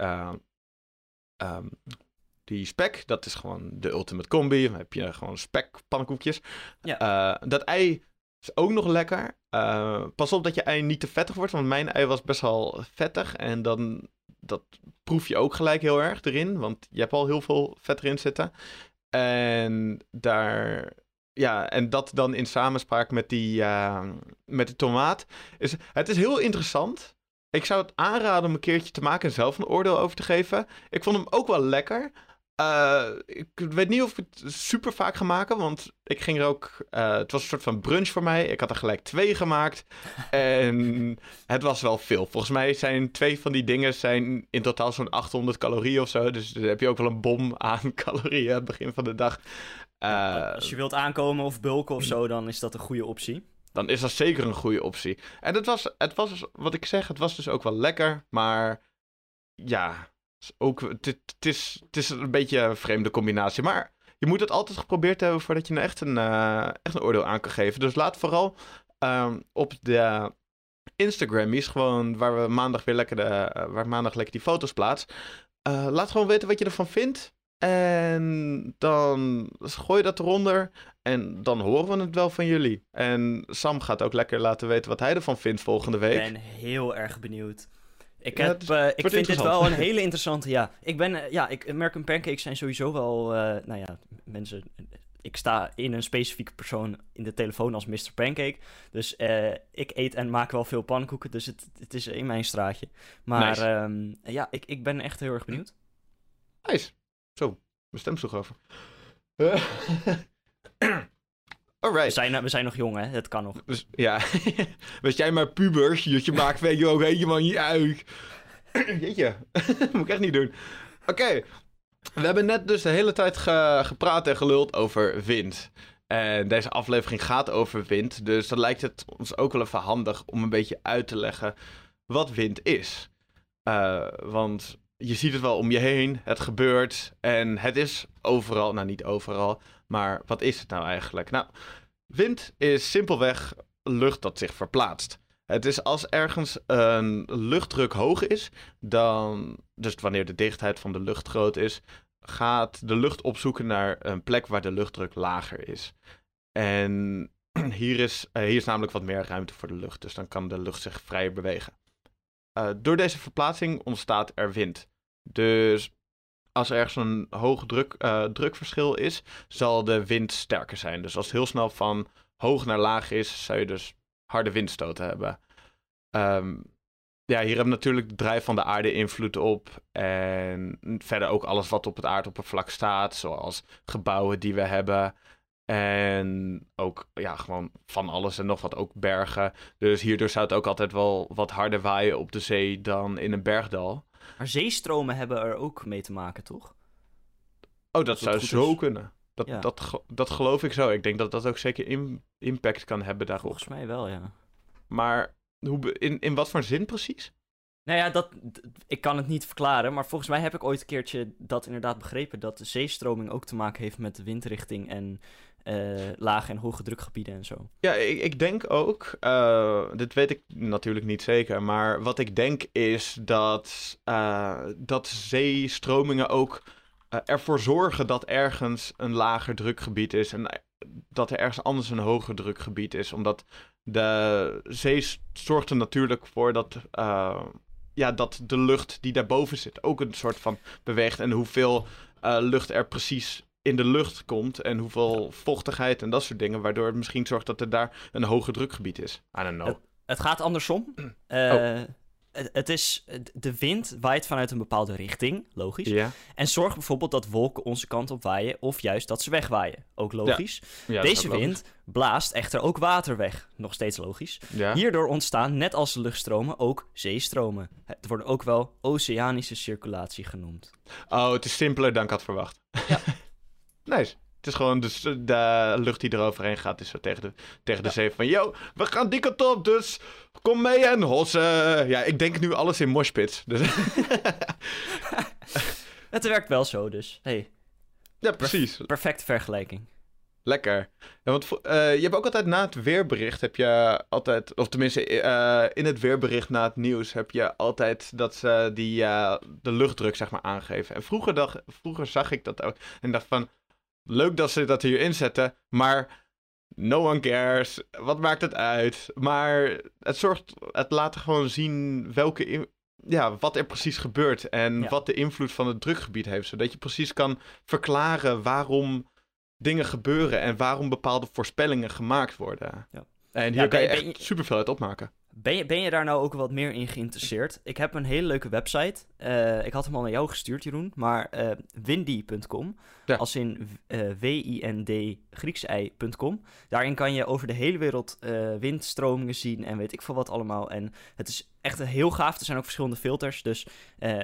um, die spek. Dat is gewoon de ultimate combi. Dan heb je gewoon spekpannenkoekjes. Ja. dat ei is ook nog lekker. Uh, pas op dat je ei niet te vettig wordt, want mijn ei was best wel vettig. En dan dat proef je ook gelijk heel erg erin, want je hebt al heel veel vet erin zitten. En daar, ja, en dat dan in samenspraak met die, uh, met de tomaat. Is, het is heel interessant. Ik zou het aanraden om een keertje te maken en zelf een oordeel over te geven. Ik vond hem ook wel lekker. Uh, ik weet niet of ik het super vaak ga maken, want ik ging er ook. Uh, het was een soort van brunch voor mij. Ik had er gelijk twee gemaakt. en het was wel veel. Volgens mij zijn twee van die dingen zijn in totaal zo'n 800 calorieën of zo. Dus dan heb je ook wel een bom aan calorieën aan het begin van de dag. Uh, Als je wilt aankomen of bulken of zo, dan is dat een goede optie. Dan is dat zeker een goede optie. En het was, het was, wat ik zeg, het was dus ook wel lekker. Maar ja, ook, het, is, het is een beetje een vreemde combinatie. Maar je moet het altijd geprobeerd hebben voordat je echt een, uh, echt een oordeel aan kan geven. Dus laat vooral um, op de Instagram, is gewoon waar we maandag weer lekker, de, uh, waar maandag lekker die foto's plaats. Uh, laat gewoon weten wat je ervan vindt. En dan gooi je dat eronder. En dan horen we het wel van jullie. En Sam gaat ook lekker laten weten wat hij ervan vindt volgende week. Ik ben heel erg benieuwd. Ik, heb, ja, uh, ik vind dit wel een hele interessante. Ja, ik ben. Uh, ja, ik, American Pancakes zijn sowieso wel. Uh, nou ja, mensen. ik sta in een specifieke persoon in de telefoon als Mr. Pancake. Dus eh, ik eet en maak wel veel pannenkoeken, dus het, het is in mijn straatje. Maar Nice. ehm, ja, ik, ik ben echt heel erg benieuwd. Nice. Zo, mijn stem sloeg over. We zijn, we zijn nog jong, hè? Het kan nog. Dus, ja, was jij maar pubers, je maakt weet je ook helemaal niet uit. Jeetje, moet ik echt niet doen. Oké, we hebben net dus de hele tijd ge- gepraat en geluld over wind. En deze aflevering gaat over wind, dus dan lijkt het ons ook wel even handig om een beetje uit te leggen wat wind is. Eh, want je ziet het wel om je heen, het gebeurt en het is overal, nou niet overal, maar wat is het nou eigenlijk? Nou, wind is simpelweg lucht dat zich verplaatst. Het is als ergens een luchtdruk hoog is, dan, dus wanneer de dichtheid van de lucht groot is, gaat de lucht opzoeken naar een plek waar de luchtdruk lager is. En hier is, eh, hier is namelijk wat meer ruimte voor de lucht, dus dan kan de lucht zich vrijer bewegen. Eh, door deze verplaatsing ontstaat er wind. Dus als er ergens een hoog druk, eh, drukverschil is, zal de wind sterker zijn. Dus als het heel snel van hoog naar laag is, zou je dus harde windstoten hebben. Ehm, ja, hier hebben natuurlijk de drijf van de aarde invloed op. En verder ook alles wat op het aardoppervlak staat, zoals gebouwen die we hebben. En ook ja, gewoon van alles en nog wat, ook bergen. Dus hierdoor zou het ook altijd wel wat harder waaien op de zee dan in een bergdal. Maar zeestromen hebben er ook mee te maken, toch? Oh, dat zou zo is. kunnen. Dat, Ja. dat, dat geloof ik zo. Ik denk dat dat ook zeker im- impact kan hebben daarop. Volgens mij wel, ja. Maar hoe, in, in wat voor zin precies? Nou ja, dat, ik kan het niet verklaren, maar volgens mij heb ik ooit een keertje dat inderdaad begrepen. Dat de zeestroming ook te maken heeft met de windrichting en eh, lage en hoge drukgebieden en zo. Ja, ik, ik denk ook, eh, dit weet ik natuurlijk niet zeker, maar wat ik denk is dat, eh, dat zeestromingen ook ervoor zorgen dat ergens een lager drukgebied is en dat er ergens anders een hoger drukgebied is. Omdat de zee zorgt er natuurlijk voor dat, ja, dat de lucht die daarboven zit ook een soort van beweegt en hoeveel lucht er precies in de lucht komt en hoeveel vochtigheid en dat soort dingen, waardoor het misschien zorgt dat er daar een hoger drukgebied is. I don't know. Het gaat andersom. Eh, het, het is, de wind waait vanuit een bepaalde richting, logisch. Ja, En zorgt bijvoorbeeld dat wolken onze kant op waaien of juist dat ze wegwaaien. Ook logisch. ja Deze logisch. wind blaast echter ook water weg. Nog steeds logisch. Ja. Hierdoor ontstaan, net als de luchtstromen, ook zeestromen. Het wordt ook wel oceanische circulatie genoemd. Oh, het is simpeler dan ik had verwacht. Ja. nice. Het is gewoon dus de lucht die eroverheen gaat, is zo tegen de, tegen de zee van... Yo, we gaan die kant op, dus kom mee en hossen. Ja, ik denk nu alles in moshpits. Dus Het werkt wel zo dus. Hey, ja, precies. perfecte vergelijking. Lekker. Ja, want eh, je hebt ook altijd na het weerbericht heb je altijd, of tenminste eh, in het weerbericht na het nieuws heb je altijd dat ze die, eh, de luchtdruk zeg maar aangeven. En vroeger, dacht, vroeger zag ik dat ook en dacht van, leuk dat ze dat hier inzetten, maar no one cares. Wat maakt het uit? Maar het zorgt, het laat gewoon zien welke, in- ja, wat er precies gebeurt en Ja. wat de invloed van het drukgebied heeft, zodat je precies kan verklaren waarom dingen gebeuren en waarom bepaalde voorspellingen gemaakt worden. Ja. En hier Ja, kan je echt superveel uit opmaken. Ben je, ben je daar nou ook wat meer in geïnteresseerd? Ik heb een hele leuke website. Eh, ik had hem al naar jou gestuurd, Jeroen. Maar eh windy.com, Ja. als in ei.com. Daarin kan je over de hele wereld eh, windstromingen zien en weet ik veel wat allemaal. En het is echt heel gaaf. Er zijn ook verschillende filters. Dus eh,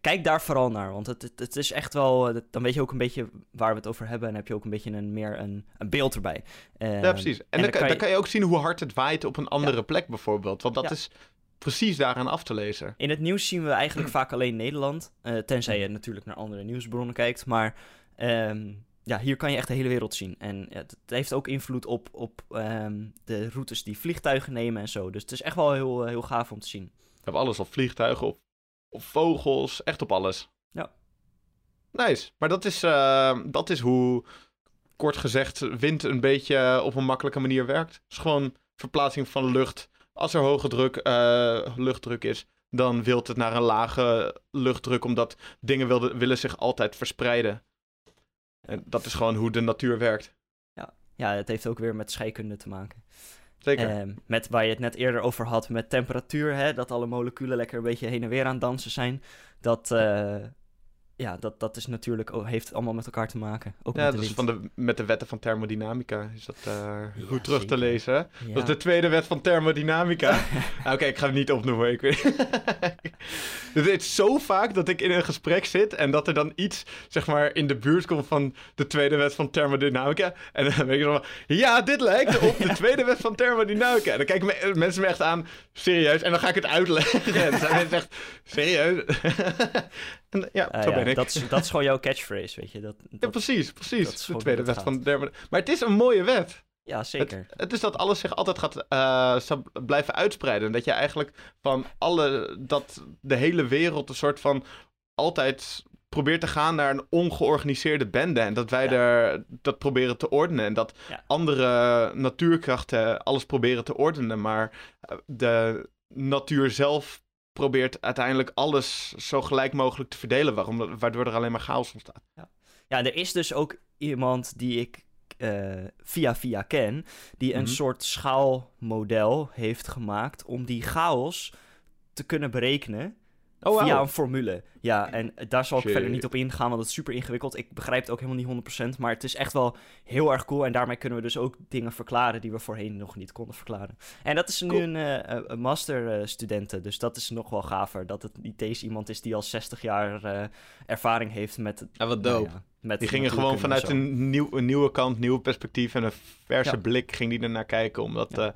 kijk daar vooral naar. Want het, het, het is echt wel... Dan weet je ook een beetje waar we het over hebben. En heb je ook een beetje een, meer een, een beeld erbij. Ja, precies. En, dan, dan kan, dan je- kan je ook zien hoe hard het waait op een andere plek bijvoorbeeld. Want dat Ja. is precies daaraan af te lezen. In het nieuws zien we eigenlijk vaak alleen Nederland. tenzij je natuurlijk naar andere nieuwsbronnen kijkt. Maar ehm, ja, hier kan je echt de hele wereld zien. En het heeft ook invloed op, op ehm, de routes die vliegtuigen nemen en zo. Dus het is echt wel heel, eh, heel gaaf om te zien. We hebben alles op vliegtuigen, op, op vogels, echt op alles. Ja. Nice. Maar dat is, eh, dat is hoe, kort gezegd, wind een beetje op een makkelijke manier werkt. Het is gewoon verplaatsing van lucht. Als er hoge druk, eh, luchtdruk is, dan wilt het naar een lage luchtdruk, omdat dingen wilde, willen zich altijd verspreiden. En dat is gewoon hoe de natuur werkt. ja, het heeft ook weer met scheikunde te maken. Zeker. Ehm, met waar je het net eerder over had met temperatuur, hè, dat alle moleculen lekker een beetje heen en weer aan het dansen zijn. Dat, eh, ja, dat, dat is natuurlijk, ook- heeft allemaal met elkaar te maken. Ook ja, met dat de is wind. van de, met de wetten van thermodynamica. Is dat eh, goed terug te lezen? Ja. Dat is de tweede wet van thermodynamica. Ah, Oké, ik ga het niet opnoemen. Ik weet... Het is zo vaak dat ik in een gesprek zit en dat er dan iets, zeg maar, in de buurt komt van de tweede wet van thermodynamica. En dan weet je zo van, ja, dit lijkt op de tweede wet van thermodynamica. En dan kijken me- mensen me echt aan, serieus, en dan ga ik het uitleggen. En dan zijn mensen echt, serieus? en, ja, Eh, zo ja, ben ik. Dat is, dat is gewoon jouw catchphrase, weet je. Dat, Ja, dat- precies, dat precies. is De tweede wet van thermodynamica. Maar het is een mooie wet. ja, zeker. Het is dat alles zich altijd gaat eh, blijven uitspreiden. En dat je eigenlijk van alle, dat de hele wereld een soort van altijd probeert te gaan naar een ongeorganiseerde bende. En dat wij Ja. er dat proberen te ordenen. En dat Ja. andere natuurkrachten alles proberen te ordenen. Maar eh, de natuur zelf probeert uiteindelijk alles zo gelijk mogelijk te verdelen. Waarom, waardoor er alleen maar chaos ontstaat. Ja, er is dus ook iemand die ik eh, via via ken, die een Mhm. soort schaalmodel heeft gemaakt om die chaos te kunnen berekenen Oh, via wauw. een formule. Ja, en daar zal ik Shit. verder niet op ingaan, want het is super ingewikkeld. Ik begrijp het ook helemaal niet 100%, maar het is echt wel heel erg cool. En daarmee kunnen we dus ook dingen verklaren die we voorheen nog niet konden verklaren. En dat is nu Cool. een, eh, een masterstudenten, dus dat is nog wel gaver. Dat het niet deze iemand is die al 60 jaar eh, ervaring heeft met... Ja, wat nou dope. ja, met Die gingen gewoon vanuit een, nieuw, een nieuwe kant, nieuwe perspectief en een verse Ja. blik ging die ernaar kijken om dat, Ja. eh,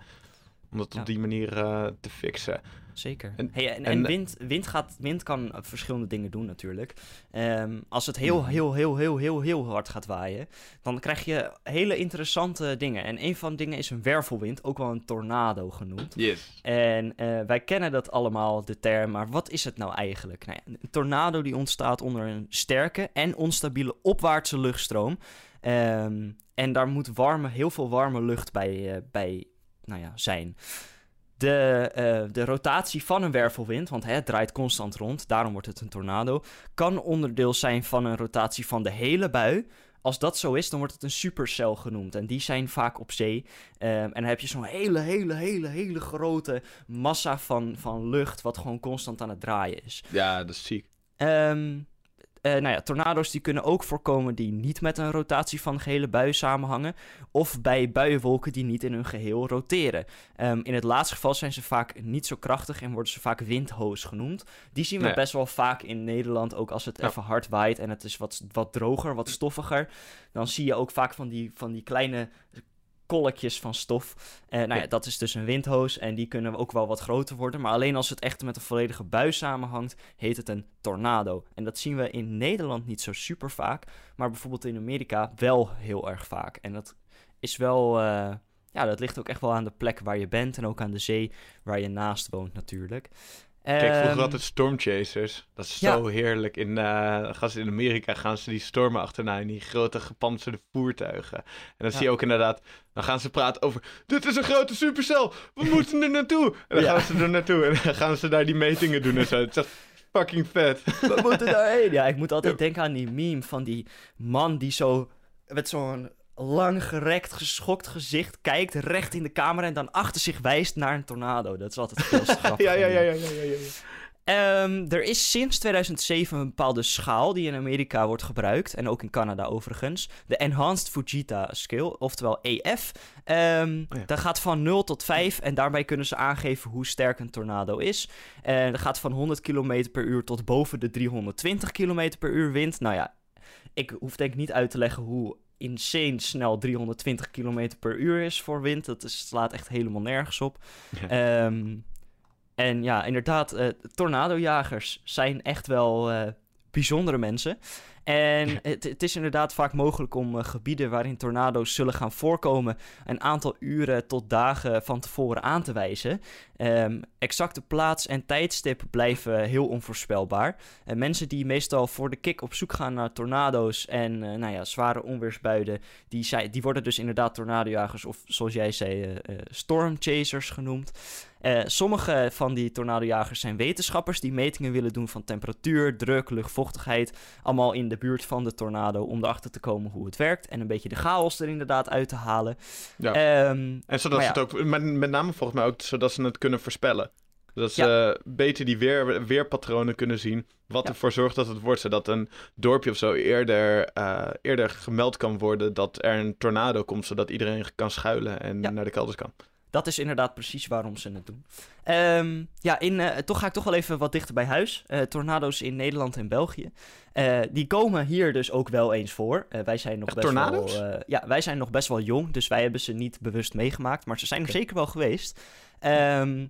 om dat op die manier eh, te fixen. Zeker. En- hey, en, en- en wind, wind, gaat, wind kan verschillende dingen doen natuurlijk. Ehm, als het heel, Mhm. heel, heel, heel, heel, heel hard gaat waaien, dan krijg je hele interessante dingen. En een van de dingen is een wervelwind, ook wel een tornado genoemd. Yes. En eh, wij kennen dat allemaal, de term, maar wat is het nou eigenlijk? Nou ja, een tornado die ontstaat onder een sterke en onstabiele opwaartse luchtstroom. Ehm, en daar moet warme, heel veel warme lucht bij, eh, bij nou ja, zijn. De, eh, de rotatie van een wervelwind, want hè, het draait constant rond, daarom wordt het een tornado, kan onderdeel zijn van een rotatie van de hele bui. Als dat zo is, dan wordt het een supercel genoemd. En die zijn vaak op zee. Ehm, en dan heb je zo'n hele, hele, hele, hele grote massa van, van lucht, wat gewoon constant aan het draaien is. Ja, dat is ziek. Ehm, eh, nou ja, tornado's die kunnen ook voorkomen die niet met een rotatie van gehele bui samenhangen. Of bij buienwolken die niet in hun geheel roteren. Ehm, in het laatste geval zijn ze vaak niet zo krachtig en worden ze vaak windhoos genoemd. Die zien we best wel vaak in Nederland, ook als het Ja. even hard waait en het is wat, wat droger, wat stoffiger. Dan zie je ook vaak van die, van die kleine kolletjes van stof. Eh, nou ja, Ja. dat is dus een windhoos en die kunnen ook wel wat groter worden. Maar alleen als het echt met een volledige bui samenhangt, heet het een tornado. En dat zien we in Nederland niet zo super vaak, maar bijvoorbeeld in Amerika wel heel erg vaak. En dat is wel, eh, ja, dat ligt ook echt wel aan de plek waar je bent en ook aan de zee waar je naast woont natuurlijk. Kijk, vroeger Ehm, altijd stormchasers. Dat is ja. zo heerlijk. In, eh, gaan ze in Amerika gaan ze die stormen achterna in die grote gepantserde voertuigen. En dan Ja. zie je ook inderdaad, dan gaan ze praten over, dit is een grote supercel, we moeten er naartoe. En dan Ja. gaan ze er naartoe en dan gaan ze daar die metingen doen en zo. Het is echt fucking vet. We moeten daarheen. Ja, ik moet altijd denken aan die meme van die man die zo met zo'n lang gerekt, geschokt gezicht kijkt recht in de camera en dan achter zich wijst naar een tornado. Dat is altijd veel te grappig. ja, ja, ja, ja, ja, ja, ja. Ehm, er is sinds 2007 een bepaalde schaal die in Amerika wordt gebruikt. En ook in Canada overigens. De Enhanced Fujita Scale, oftewel EF. Ehm Oh ja. Dat gaat van 0 tot 5 en daarbij kunnen ze aangeven hoe sterk een tornado is. En dat gaat van 100 km per uur tot boven de 320 km per uur wind. Nou ja, ik hoef denk ik niet uit te leggen hoe insane snel 320 km per uur is voor wind. Dat is, slaat echt helemaal nergens op. Ja. Ehm, en ja, inderdaad, eh tornadojagers zijn echt wel eh, bijzondere mensen. En het, het is inderdaad vaak mogelijk om eh, gebieden waarin tornado's zullen gaan voorkomen een aantal uren tot dagen van tevoren aan te wijzen. Ehm, exacte plaats en tijdstip blijven heel onvoorspelbaar. En mensen die meestal voor de kick op zoek gaan naar tornado's en eh, nou ja, zware onweersbuien, die, zijn, die worden dus inderdaad tornadojagers of zoals jij zei, eh, eh, stormchasers genoemd. Sommige van die tornadojagers zijn wetenschappers die metingen willen doen van temperatuur, druk, luchtvochtigheid. Allemaal in de buurt van de tornado om erachter te komen hoe het werkt. En een beetje de chaos er inderdaad uit te halen. Ja. Ehm, En zodat ze het ook, met, met name volgens mij ook zodat ze het kunnen voorspellen. Dat ze Ja. beter die weer, weerpatronen kunnen zien. Wat Ja. ervoor zorgt dat het wordt. Zodat een dorpje of zo eerder, eh, eerder gemeld kan worden dat er een tornado komt. Zodat iedereen kan schuilen en Ja. naar de kelders kan. Dat is inderdaad precies waarom ze het doen. Ehm, ja, in, eh, toch ga ik toch wel even wat dichter bij huis. Eh, tornado's in Nederland en België. Die komen hier dus ook wel eens voor. Wij zijn nog Echt best tornado's? wel. ja, wij zijn nog best wel jong, dus wij hebben ze niet bewust meegemaakt. Maar ze zijn er zeker wel geweest. Ehm,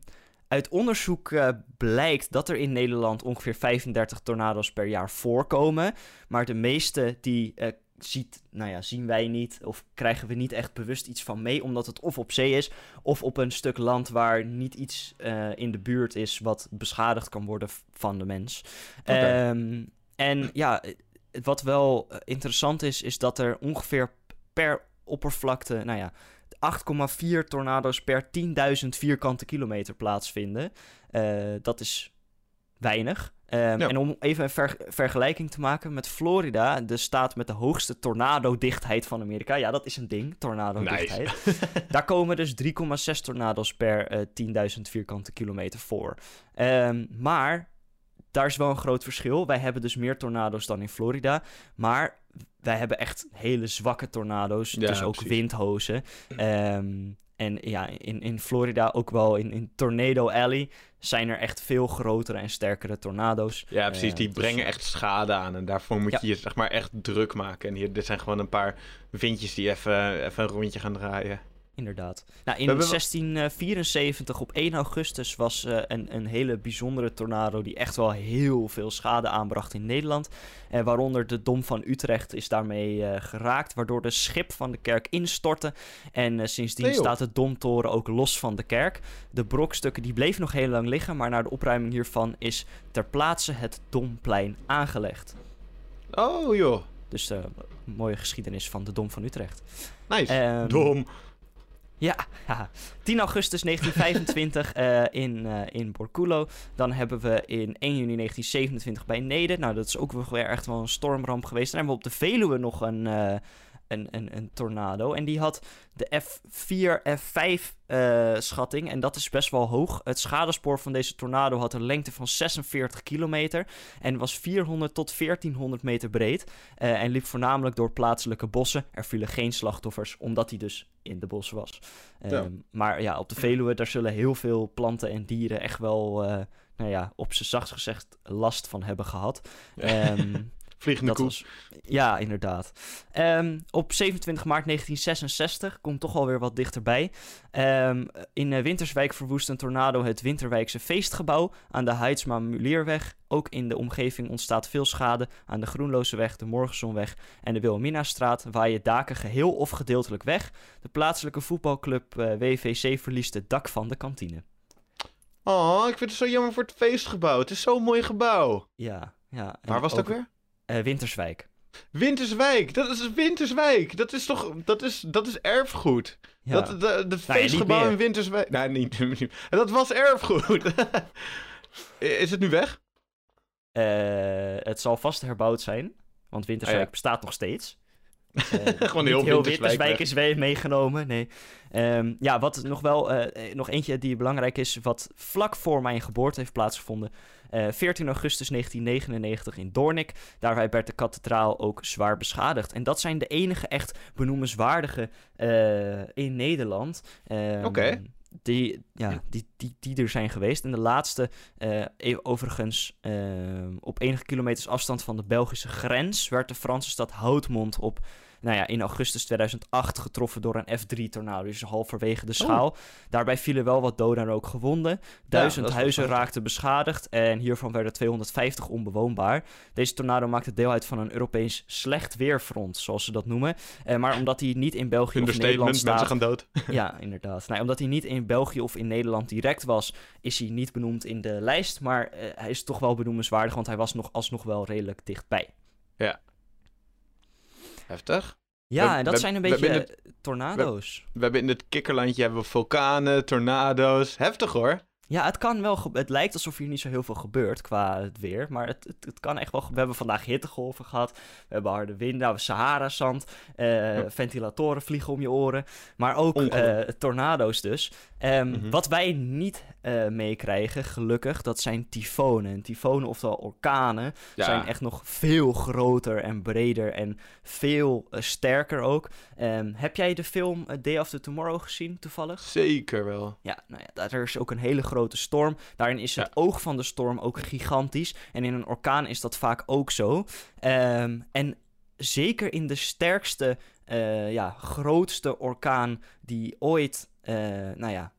uit onderzoek eh, blijkt dat er in Nederland ongeveer 35 tornado's per jaar voorkomen. Maar de meeste die eh, ziet, nou ja, zien wij niet of krijgen we niet echt bewust iets van mee, omdat het of op zee is of op een stuk land waar niet iets eh, in de buurt is wat beschadigd kan worden van de mens. Ehm, en ja, wat wel interessant is, is dat er ongeveer per oppervlakte, nou ja, 8,4 tornado's per 10.000 vierkante kilometer plaatsvinden. Eh, dat is weinig. Ehm, Ja. En om even een ver- vergelijking te maken met Florida, de staat met de hoogste tornado-dichtheid van Amerika. Ja, dat is een ding, tornado-dichtheid. Daar komen dus 3,6 tornado's per eh 10.000 vierkante kilometer voor. Ehm, maar daar is wel een groot verschil. Wij hebben dus meer tornado's dan in Florida. Maar wij hebben echt hele zwakke tornado's. Ja, dus ook precies. windhozen. Ehm, en ja, in, in Florida ook wel in, in Tornado Alley zijn er echt veel grotere en sterkere tornado's. Ja, precies. Eh, die dus, brengen echt schade aan. En daarvoor moet Ja. je je zeg maar echt druk maken. En hier, dit zijn gewoon een paar windjes die even, even een rondje gaan draaien. Inderdaad. Nou, in We hebben wel- 1674 op 1 augustus was eh, een, een hele bijzondere tornado die echt wel heel veel schade aanbracht in Nederland. Eh, waaronder de Dom van Utrecht is daarmee eh, geraakt, waardoor de schip van de kerk instortte. En eh, sindsdien Nee, staat de Domtoren ook los van de kerk. De brokstukken die bleven nog heel lang liggen, maar na de opruiming hiervan is ter plaatse het Domplein aangelegd. Oh joh, Dus eh, mooie geschiedenis van de Dom van Utrecht. nice. Ehm, Dom. Ja, haha. 10 augustus 1925 eh, in, eh in Borculo. Dan hebben we in 1 juni 1927 bij Neder. Nou, dat is ook weer echt wel een stormramp geweest. Dan hebben we op de Veluwe nog een, eh, een, een, een tornado. En die had de F4, F5 eh, schatting. En dat is best wel hoog. Het schadespoor van deze tornado had een lengte van 46 kilometer. En was 400 tot 1400 meter breed. eh, en liep voornamelijk door plaatselijke bossen. Er vielen geen slachtoffers, omdat hij dus in de bos was. Ja. Ehm, maar ja, op de Veluwe, daar zullen heel veel planten en dieren echt wel, eh, nou ja, op z'n zachtst gezegd last van hebben gehad. Ehm, Vliegende dat koe. was, ja, inderdaad. Ehm, op 27 maart 1966, komt toch alweer wat dichterbij. Ehm, in eh, Winterswijk verwoest een tornado het Winterwijkse feestgebouw aan de Heidsma Mulierweg. Ook in de omgeving ontstaat veel schade aan de Groenlozeweg, de Morgenzonweg en de Wilhelminastraat, waaien daken geheel of gedeeltelijk weg. De plaatselijke voetbalclub eh, WVC verliest het dak van de kantine. Oh, ik vind het zo jammer voor het feestgebouw. Het is zo'n mooi gebouw. Ja, ja. Waar was het ook weer? Eh, Winterswijk. Winterswijk. Dat is Winterswijk. Dat is toch... Dat is, dat is erfgoed. Ja. Dat, de, de niet feestgebouw in Winterswijk... Nee, niet, niet- Dat was erfgoed. is het nu weg? Eh, het zal vast herbouwd zijn, want Winterswijk Ah, ja. bestaat nog steeds. Eh, Gewoon heel heel weg. is weer meegenomen, nee. Ehm, ja, wat nog wel, eh, eh, nog eentje die belangrijk is, wat vlak voor mijn geboorte heeft plaatsgevonden. Eh 14 augustus 1999 in Doornik. Daarbij werd de kathedraal ook zwaar beschadigd. En dat zijn de enige echt benoemenswaardige eh, in Nederland. Ehm, Oké. Die, ja, die, die, die er zijn geweest. En de laatste, eh, e- overigens, ehm, op enige kilometers afstand van de Belgische grens, werd de Franse stad Houtmond op, nou ja, in augustus 2008 getroffen door een F3-tornado. Dus halverwege de schaal. Daarbij vielen wel wat doden en ook gewonden. Duizend wel huizen raakten beschadigd en hiervan werden 250 onbewoonbaar. Deze tornado maakte deel uit van een Europees slecht weerfront, zoals ze dat noemen. Eh, maar omdat hij niet in België of Nederland mensen staat... gaan dood. Ja, inderdaad. Nou, omdat hij niet in België of in Nederland direct was, is hij niet benoemd in de lijst. Maar eh, hij is toch wel benoemenswaardig, want hij was nog alsnog wel redelijk dichtbij. Heftig. Ja, We- en dat we- zijn een we beetje tornado's. We hebben in het kikkerlandje hebben we vulkanen, tornado's. Heftig hoor. Ja, het kan wel. Het lijkt alsof hier niet zo heel veel gebeurt qua het weer. Maar het, het, het kan echt wel. We hebben vandaag hittegolven gehad. We hebben harde wind. Nou, Sahara-zand. Uh, Ventilatoren vliegen om je oren. Maar ook uh, tornado's dus. Um, mm -hmm. Wat wij niet uh, meekrijgen, gelukkig, dat zijn tyfonen. En tyfonen, oftewel orkanen, ja. zijn echt nog veel groter en breder en veel sterker ook. Um, heb jij de film Day After Tomorrow gezien, toevallig? Zeker wel. Ja, nou ja, daar is ook een hele grote storm. Daarin is het ja. oog van de storm ook gigantisch. En in een orkaan is dat vaak ook zo. Um, en zeker in de sterkste, uh, ja, grootste orkaan die ooit, uh, nou ja,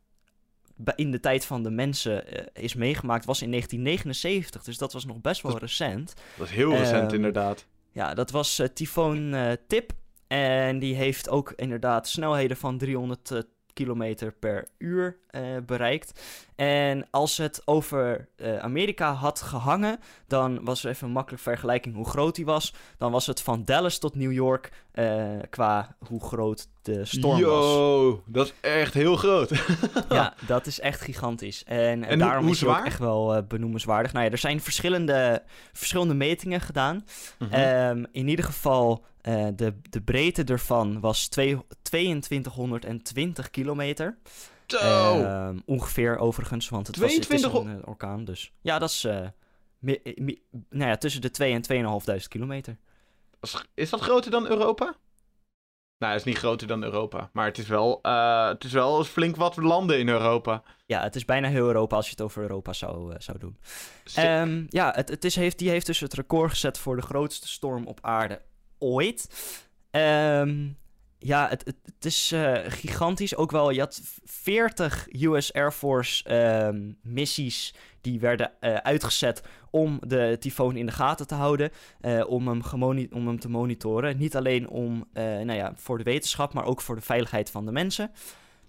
in de tijd van de mensen uh, is meegemaakt, was in 1979. Dus dat was nog best wel dat, recent. Dat is heel recent, um, inderdaad. Ja, dat was tyfoon Tip. En die heeft ook inderdaad snelheden van 300 kilometer per uur uh, bereikt. En als het over uh, Amerika had gehangen, dan was er even een makkelijke vergelijking hoe groot die was. Dan was het van Dallas tot New York uh, qua hoe groot de storm Yo, was. Yo, dat is echt heel groot. ja, dat is echt gigantisch. En, en daarom hoe is het ook echt wel benoemenswaardig. Nou ja, er zijn verschillende, verschillende metingen gedaan. Mm -hmm. um, in ieder geval uh, de, de breedte ervan was twee, 2220 kilometer. Zo! Uh, ongeveer overigens, want het, 22... was, het is een uh, orkaan. Dus ja, dat is uh, mi, mi, nou ja, tussen de 2 en 2500 kilometer. Is dat groter dan Europa? Nou, het is niet groter dan Europa. Maar het is wel, uh, het is wel flink wat landen in Europa. Ja, het is bijna heel Europa als je het over Europa zou, uh, zou doen. Um, ja, het, het is, heeft, die heeft dus het record gezet voor de grootste storm op aarde ooit. Um, ja, het, het, is uh, gigantisch. Ook wel, je had 40 US Air Force um, missies die werden uh, uitgezet om de tyfoon in de gaten te houden, uh, om, hem om hem te monitoren. Niet alleen om, nou ja, voor de wetenschap, maar ook voor de veiligheid van de mensen.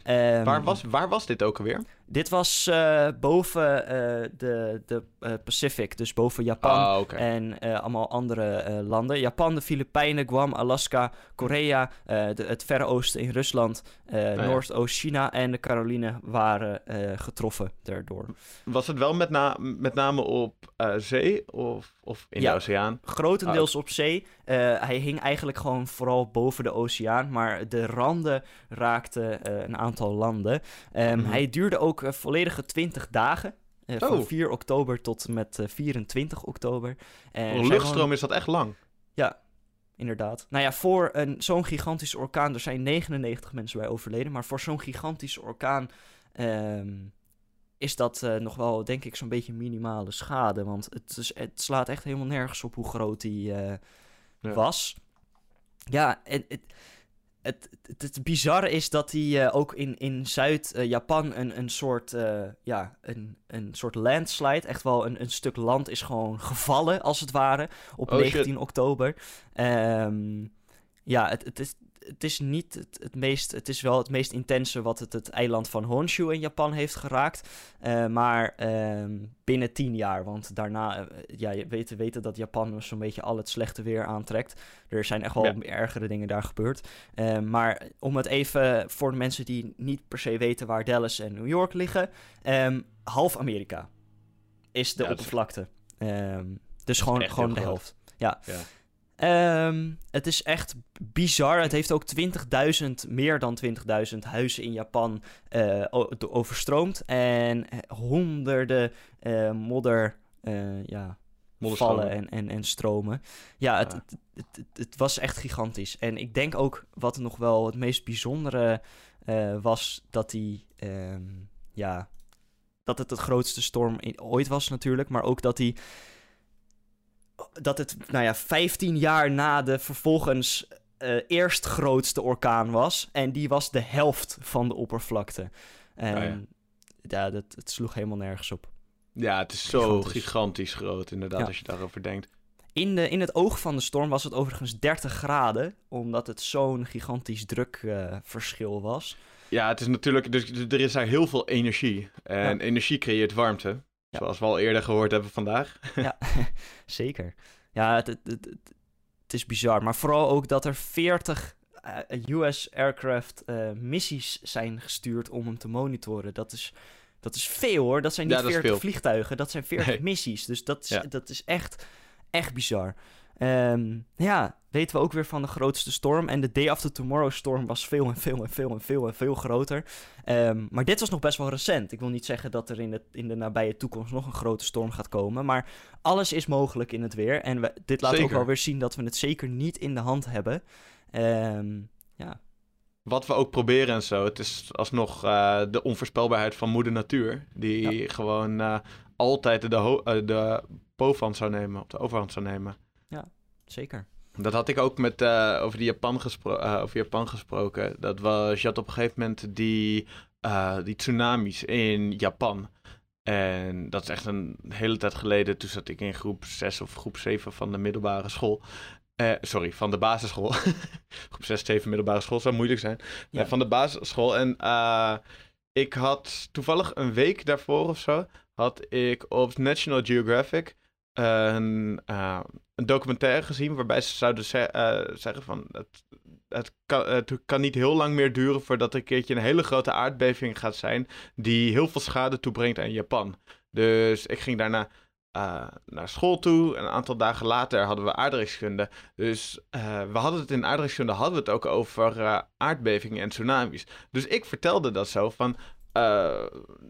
Um, waar, was, waar was dit ook alweer? Dit was uh, boven uh, de, de uh, Pacific, dus boven Japan oh, okay. en allemaal andere landen. Japan, de Filipijnen, Guam, Alaska, Korea, de, het Verre Oosten in Rusland, ja. Noordoost-China en de Carolinen waren getroffen daardoor. Was het wel met, na met name op zee of, of in ja, de oceaan? grotendeels oh. op zee. hij hing eigenlijk gewoon vooral boven de oceaan, maar de randen raakten een aantal landen. Um, mm -hmm. Hij duurde ook ook uh, volledige 20 dagen. Uh, oh. Van 4 oktober tot met uh, 24 oktober. En oh, luchtstroom gewoon... is dat echt lang. Ja, inderdaad. Nou ja, voor zo'n gigantische orkaan, er zijn 99 mensen bij overleden. Maar voor zo'n gigantische orkaan um, is dat uh, nog wel, denk ik, zo'n beetje minimale schade. Want het, is, het slaat echt helemaal nergens op hoe groot die ja. was. Ja, en het, het, het, het bizarre is dat hij uh, ook in, in Zuid-Japan een, een soort, uh, ja, een, een soort landslide, echt wel een, een stuk land is gewoon gevallen, als het ware, op oh, 19 shit. oktober. Um, ja, het, het, is, het is niet het, het, meest, het is wel het meest intense wat het, het eiland van Honshu in Japan heeft geraakt. Uh, maar um, binnen tien jaar, want daarna, uh, ja, je weet weten dat Japan zo'n beetje al het slechte weer aantrekt. Er zijn echt wel Ja. ergere dingen daar gebeurd. Uh, maar om het even voor de mensen die niet per se weten waar Dallas en New York liggen, um, half Amerika is de Ja, oppervlakte. Um, dus gewoon, gewoon de helft. Ja. Ja. Ehm, het is echt bizar. Het heeft ook 20.000, meer dan 20.000 huizen in Japan do- overstroomd. En eh, honderden eh, modder, ja, vallen en, en, en stromen. Ja, het, Ja. Het, het, was echt gigantisch. En ik denk ook wat nog wel het meest bijzondere was, dat die, ehm, ja, dat het het grootste storm in, ooit was natuurlijk, maar ook dat die, dat het, nou ja, 15 jaar na de vervolgens eh eerst grootste orkaan was. En die was de helft van de oppervlakte. En Oh ja. ja, dat, het sloeg helemaal nergens op. Ja, het is zo Gigantisch. gigantisch, groot, inderdaad, Ja. als je daarover denkt. In, de, in het oog van de storm was het overigens 30 graden, omdat het zo'n gigantisch drukverschil was. Ja, het is natuurlijk, dus, dus er is daar heel veel energie. En Ja. energie creëert warmte. Ja. Zoals we al eerder gehoord hebben vandaag. ja, zeker. Ja, het, het, het, is bizar. Maar vooral ook dat er 40 eh, US aircraft eh, missies zijn gestuurd om hem te monitoren. Dat is, dat is veel hoor. Dat zijn niet Ja, dat is 40 veel. vliegtuigen, dat zijn 40 Nee. missies. Dus dat is, Ja. dat is echt, echt bizar. Ehm, ja, weten we ook weer van de grootste storm. En de Day After Tomorrow storm was veel en veel en veel en veel en veel groter. Ehm, maar dit was nog best wel recent. Ik wil niet zeggen dat er in de, in de nabije toekomst nog een grote storm gaat komen. Maar alles is mogelijk in het weer. En we, dit laat ook wel weer zien dat we het zeker niet in de hand hebben. Ehm, ja, Wat we ook proberen en zo. Het is alsnog eh, de onvoorspelbaarheid van moeder natuur. Die gewoon eh, altijd de, eh, de bovenhand zou nemen. Op de overhand zou nemen. Zeker. Dat had ik ook met, eh, over, die Japan gespro- eh, over Japan gesproken. Dat was, je had op een gegeven moment die, eh, die tsunamis in Japan. En dat is echt een hele tijd geleden. Toen zat ik in groep 6 of groep 7 van de middelbare school. Eh, sorry, van de basisschool. groep 6, 7 middelbare school zou moeilijk zijn. Ja. Van de basisschool. En ik had toevallig een week daarvoor of zo... had ik op National Geographic een, eh, een documentaire gezien... waarbij ze zouden eh, zeggen van... Het, het, kan, niet heel lang meer duren voordat er een keertje een hele grote aardbeving gaat zijn... die heel veel schade toebrengt aan Japan. Dus ik ging daarna eh, naar school toe. En een aantal dagen later hadden we aardrijkskunde. Dus we hadden het in aardrijkskunde hadden we het ook over aardbevingen en tsunamis. Dus ik vertelde dat zo van... eh,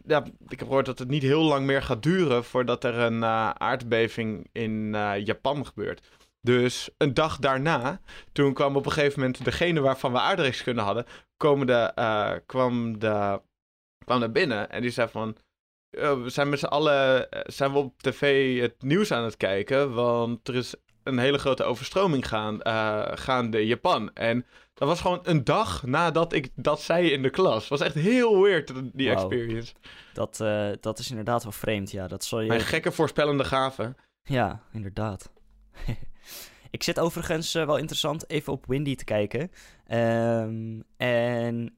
ja, ik heb gehoord dat het niet heel lang meer gaat duren voordat er een eh, aardbeving in eh, Japan gebeurt. Dus een dag daarna, toen kwam op een gegeven moment degene waarvan we aardrijkskunde hadden, komen de, kwam, de, kwam naar binnen en die zei van, "Eh, we zijn met z'n allen zijn we op tv het nieuws aan het kijken, want er is een hele grote overstroming gaan, eh, gaande Japan. En dat was gewoon een dag nadat ik dat zei in de klas. was echt heel weird, die experience. Dat, eh, dat is inderdaad wel vreemd, ja. Dat zal je... Mijn gekke voorspellende gave. Ja, inderdaad. ik zit overigens eh, wel interessant even op Windy te kijken. Ehm, en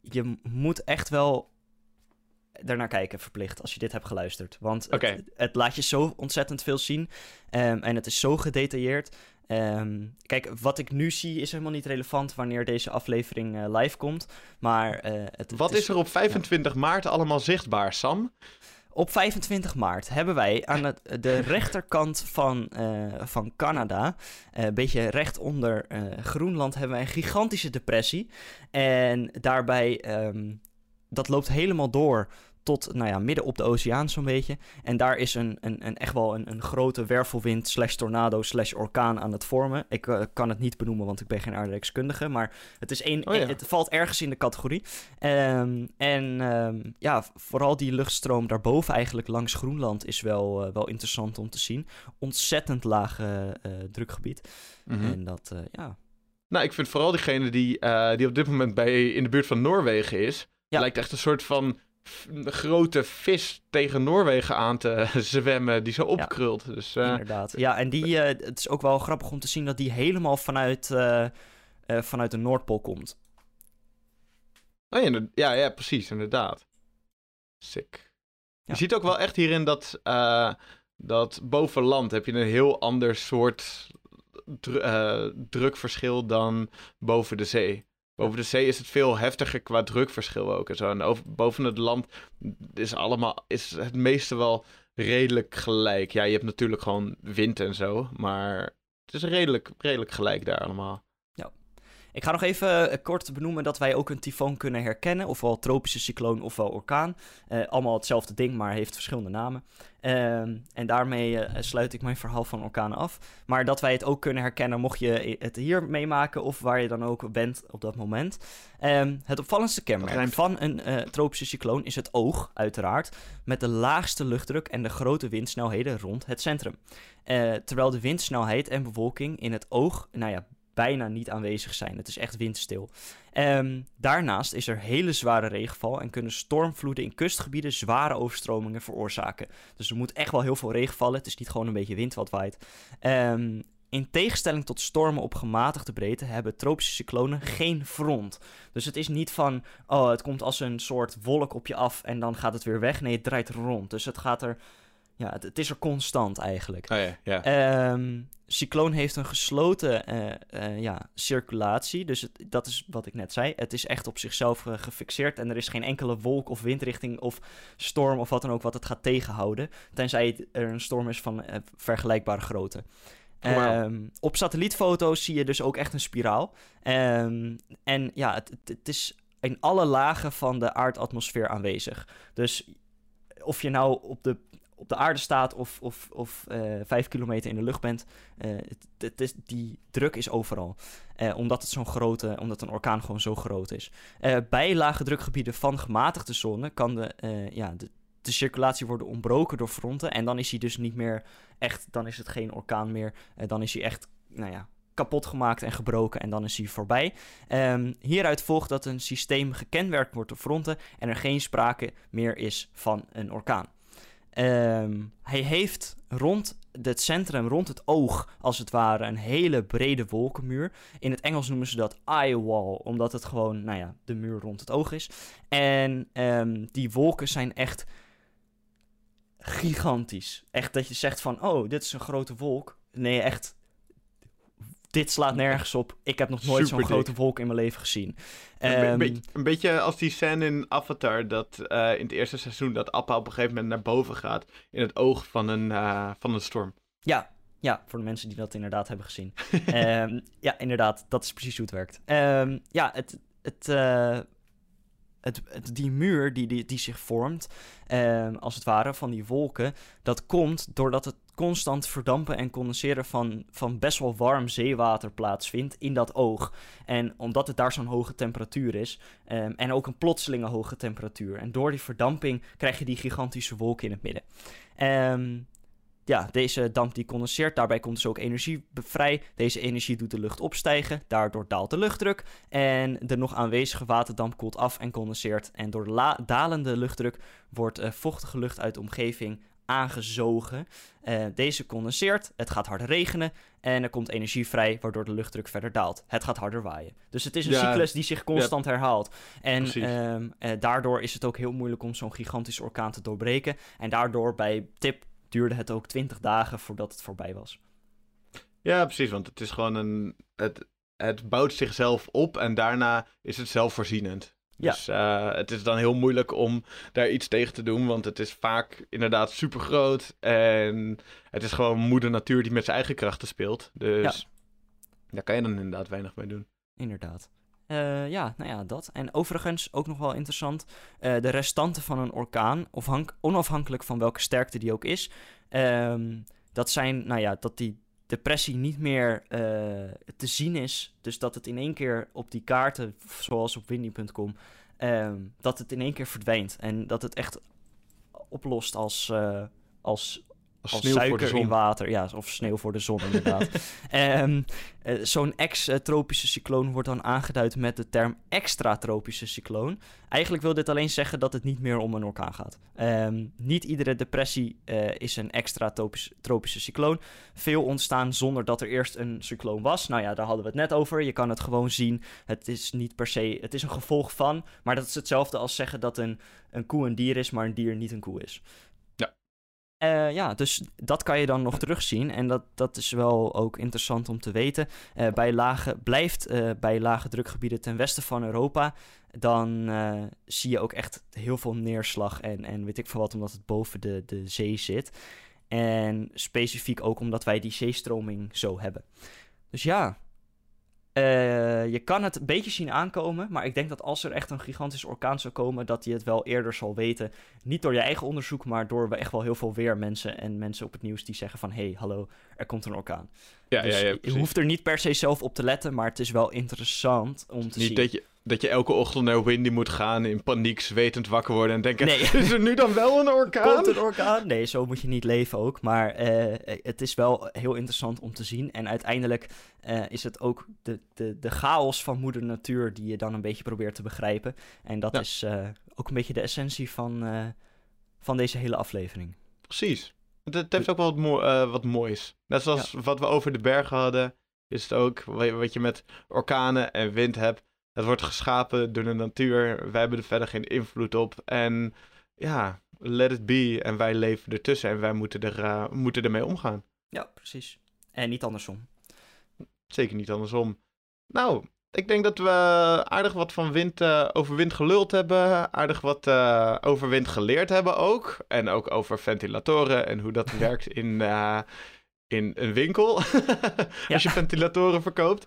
je moet echt wel daarnaar kijken, verplicht, als je dit hebt geluisterd. Want het- laat je zo ontzettend veel zien. ehm, en het is zo gedetailleerd. Ehm, kijk, wat ik nu zie is helemaal niet relevant wanneer deze aflevering eh, live komt. Maar eh, het, Wat het is er op 25 maart allemaal zichtbaar, Sam? op 25 maart hebben wij aan het, de rechterkant van, eh, van Canada, een beetje recht onder Groenland, hebben wij een gigantische depressie. En daarbij, ehm, dat loopt helemaal door tot, nou ja, midden op de oceaan zo'n beetje. En daar is een, een, een echt wel een, een grote wervelwind slash tornado slash orkaan aan het vormen. Ik eh, kan het niet benoemen, want ik ben geen aardrijkskundige, maar het, is één, Oh ja. het valt ergens in de categorie. Ehm, en ehm, ja, vooral die luchtstroom daarboven eigenlijk langs Groenland is wel, eh, wel interessant om te zien. Ontzettend laag eh, drukgebied. En dat, ja, Nou, ik vind vooral diegene die, die op dit moment bij, in de buurt van Noorwegen is. Ja. Lijkt echt een soort van grote vis tegen Noorwegen aan te zwemmen. Die zo opkrult. Dus eh, inderdaad. Ja, en die, eh, het is ook wel grappig om te zien dat die helemaal vanuit, eh, vanuit de Noordpool komt. oh, ja, ja, ja, precies, inderdaad. Sick. Ja. Je ziet ook wel echt hierin dat, dat boven land heb je een heel ander soort dru- drukverschil dan boven de zee. Boven de zee is het veel heftiger qua drukverschil ook en zo. En over, boven het land is, allemaal, is het meeste wel redelijk gelijk. Ja, je hebt natuurlijk gewoon wind en zo, maar het is redelijk, redelijk gelijk daar allemaal. Ik ga nog even eh, kort benoemen dat wij ook een tyfoon kunnen herkennen. Ofwel tropische cycloon ofwel orkaan. Eh, allemaal hetzelfde ding, maar heeft verschillende namen. Ehm, en daarmee eh, sluit ik mijn verhaal van orkanen af. Maar dat wij het ook kunnen herkennen mocht je het hier meemaken of waar je dan ook bent op dat moment. Ehm, het opvallendste kenmerk van een tropische cycloon is het oog, uiteraard. Met de laagste luchtdruk en de grote windsnelheden rond het centrum. Terwijl de windsnelheid en bewolking in het oog, nou ja, bijna niet aanwezig zijn. Het is echt windstil. Ehm, daarnaast is er hele zware regenval en kunnen stormvloeden in kustgebieden zware overstromingen veroorzaken. Dus er moet echt wel heel veel regen vallen. Het is niet gewoon een beetje wind wat waait. Ehm, in tegenstelling tot stormen op gematigde breedte hebben tropische cyclonen geen front. Dus het is niet van, oh, het komt als een soort wolk op je af en dan gaat het weer weg. Nee, het draait rond. Dus het gaat er ja, het, het is er constant eigenlijk. Oh ja, ja. Ehm, cycloon heeft een gesloten eh, eh, ja, circulatie. Dus het, dat is wat ik net zei. Het is echt op zichzelf gefixeerd. En er is geen enkele wolk of windrichting of storm of wat dan ook wat het gaat tegenhouden. Tenzij er een storm is van eh, vergelijkbare grootte. Oh. Ehm, op satellietfoto's zie je dus ook echt een spiraal. Ehm, en ja, het, het is in alle lagen van de aardatmosfeer aanwezig. Dus of je nou op de, op de aarde staat of, of, of eh, vijf kilometer in de lucht bent, eh, het, het is, die druk is overal. Eh, omdat het zo'n grote, omdat een orkaan gewoon zo groot is. Bij lage drukgebieden van gematigde zone kan de, ja, de, circulatie worden ontbroken door fronten. En dan is hij dus niet meer echt, dan is het geen orkaan meer. Dan is hij echt, nou ja, kapot gemaakt en gebroken en dan is hij voorbij. Ehm, hieruit volgt dat een systeem gekenmerkt wordt door fronten en er geen sprake meer is van een orkaan. Ehm, hij heeft rond het centrum, rond het oog, als het ware, een hele brede wolkenmuur. In het Engels noemen ze dat eye wall, omdat het gewoon, nou ja, de muur rond het oog is. En ehm, die wolken zijn echt gigantisch. Echt dat je zegt van, oh, dit is een grote wolk. Nee, echt, dit slaat nergens op. Ik heb nog nooit zo'n grote wolk in mijn leven gezien. Een, be- Ehm, een beetje, als die scène in Avatar, dat eh, in het eerste seizoen dat Appa op een gegeven moment naar boven gaat in het oog van een, eh, van een storm. Ja, ja, voor de mensen die dat inderdaad hebben gezien. Ehm, ja, inderdaad, dat is precies hoe het werkt. Ehm, ja, het, het, eh, het, het, die muur die, die, die zich vormt, als het ware, van die wolken, dat komt doordat het constant verdampen en condenseren van, van best wel warm zeewater plaatsvindt in dat oog. En omdat het daar zo'n hoge temperatuur is, ehm, en ook een plotselinge hoge temperatuur. En door die verdamping krijg je die gigantische wolken in het midden. Ehm, ja, deze damp die condenseert, daarbij komt dus ook energie vrij. Deze energie doet de lucht opstijgen, daardoor daalt de luchtdruk. En de nog aanwezige waterdamp koelt af en condenseert. En door la- dalende luchtdruk wordt eh, vochtige lucht uit de omgeving aangezogen. Eh, deze condenseert, het gaat harder regenen en er komt energie vrij, waardoor de luchtdruk verder daalt. Het gaat harder waaien. Dus het is een Ja, cyclus die zich constant herhaalt. En ehm, eh, daardoor is het ook heel moeilijk om zo'n gigantische orkaan te doorbreken. En daardoor bij tip duurde het ook 20 dagen voordat het voorbij was. Ja, precies, want het is gewoon een. Het, het bouwt zichzelf op en daarna is het zelfvoorzienend. Ja. Dus eh, het is dan heel moeilijk om daar iets tegen te doen, want het is vaak inderdaad super groot. En het is gewoon moeder natuur die met zijn eigen krachten speelt. Dus daar kan je dan inderdaad weinig mee doen. Inderdaad. Eh, ja, nou ja, dat. En overigens, ook nog wel interessant, eh, de restanten van een orkaan, afhank- onafhankelijk van welke sterkte die ook is, ehm, dat zijn, nou ja, dat die depressie niet meer eh, te zien is. Dus dat het in één keer op die kaarten, zoals op windy.com, ehm, dat het in één keer verdwijnt. En dat het echt oplost als, eh, als Als, als sneeuw voor de suiker zon. in water. Ja, of sneeuw voor de zon, inderdaad. Ehm, eh, Zo'n ex-tropische cycloon wordt dan aangeduid met de term extra-tropische cycloon. Eigenlijk wil dit alleen zeggen dat het niet meer om een orkaan gaat. Ehm, niet iedere depressie eh, is een extra-tropische cycloon. Veel ontstaan zonder dat er eerst een cycloon was. Nou ja, daar hadden we het net over. Je kan het gewoon zien. Het is niet per se, het is een gevolg van. Maar dat is hetzelfde als zeggen dat een, een koe een dier is, maar een dier niet een koe is. Eh, ja, dus dat kan je dan nog terugzien. En dat, dat is wel ook interessant om te weten. Eh, bij lage, blijft eh, bij lage drukgebieden ten westen van Europa. Dan zie je ook echt heel veel neerslag. En, en weet ik veel wat, omdat het boven de, de zee zit. En specifiek ook omdat wij die zeestroming zo hebben. Dus ja. Eh, je kan het een beetje zien aankomen. Maar ik denk dat als er echt een gigantische orkaan zou komen. dat je het wel eerder zal weten. Niet door je eigen onderzoek, maar door echt wel heel veel weermensen en mensen op het nieuws die zeggen van... hé, hey, hallo, er komt een orkaan. Ja, dus ja, ja, je hoeft er niet per se zelf op te letten, maar het is wel interessant om te zien. Niet dat je, dat je elke ochtend naar Windy moet gaan in paniek, zwetend wakker worden en denken... Nee. Is er nu dan wel een orkaan? Komt een orkaan? Nee, zo moet je niet leven ook. Maar eh, het is wel heel interessant om te zien. En uiteindelijk eh, is het ook de, de, de chaos van moeder natuur die je dan een beetje probeert te begrijpen. En dat Ja. is eh, ook een beetje de essentie van, van deze hele aflevering. Precies. Het, het heeft ook wel wat, mooi, eh, wat moois. Net zoals wat we over de bergen hadden, is het ook wa- wat je met orkanen en wind hebt. Het wordt geschapen door de natuur. Wij hebben er verder geen invloed op. En ja, let it be. En wij leven ertussen en wij moeten, er, uh, moeten ermee omgaan. Ja, precies. En niet andersom. Zeker niet andersom. Nou, ik denk dat we aardig wat van wind, uh, over wind geluld hebben. Aardig wat uh, over wind geleerd hebben ook. En ook over ventilatoren en hoe dat werkt in, uh, in een winkel. Als je ventilatoren verkoopt.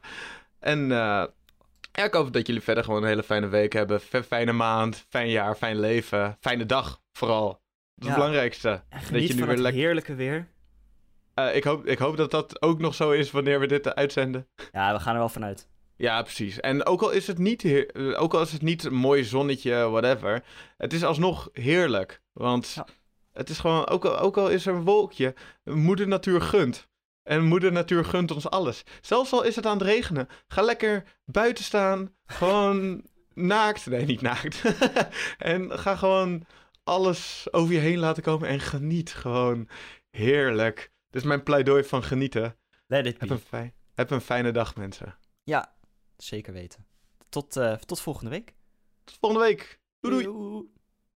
En ja, ik hoop dat jullie verder gewoon een hele fijne week hebben. Fijne maand, fijn jaar, fijn leven. Fijne dag vooral. Dat is ja. het belangrijkste. dat je nu weer lekker... heerlijke weer. ik, hoop, ik hoop dat dat ook nog zo is wanneer we dit uitzenden. Ja, we gaan er wel vanuit. Ja, precies. En ook al is het niet, ook al is het niet een mooi zonnetje, whatever. Het is alsnog heerlijk. Want ja. het is gewoon, ook al, ook al is er een wolkje, moeder natuur gunt. En moeder natuur gunt ons alles. Zelfs al is het aan het regenen. Ga lekker buiten staan. Gewoon naakt. Nee, niet naakt. en ga gewoon alles over je heen laten komen. En geniet gewoon. Heerlijk. Dit is mijn pleidooi van genieten. Let it be. Heb een, fijn, heb een fijne dag, mensen. Ja, zeker weten. Tot, uh, tot volgende week. Tot volgende week. Doei doei. doei.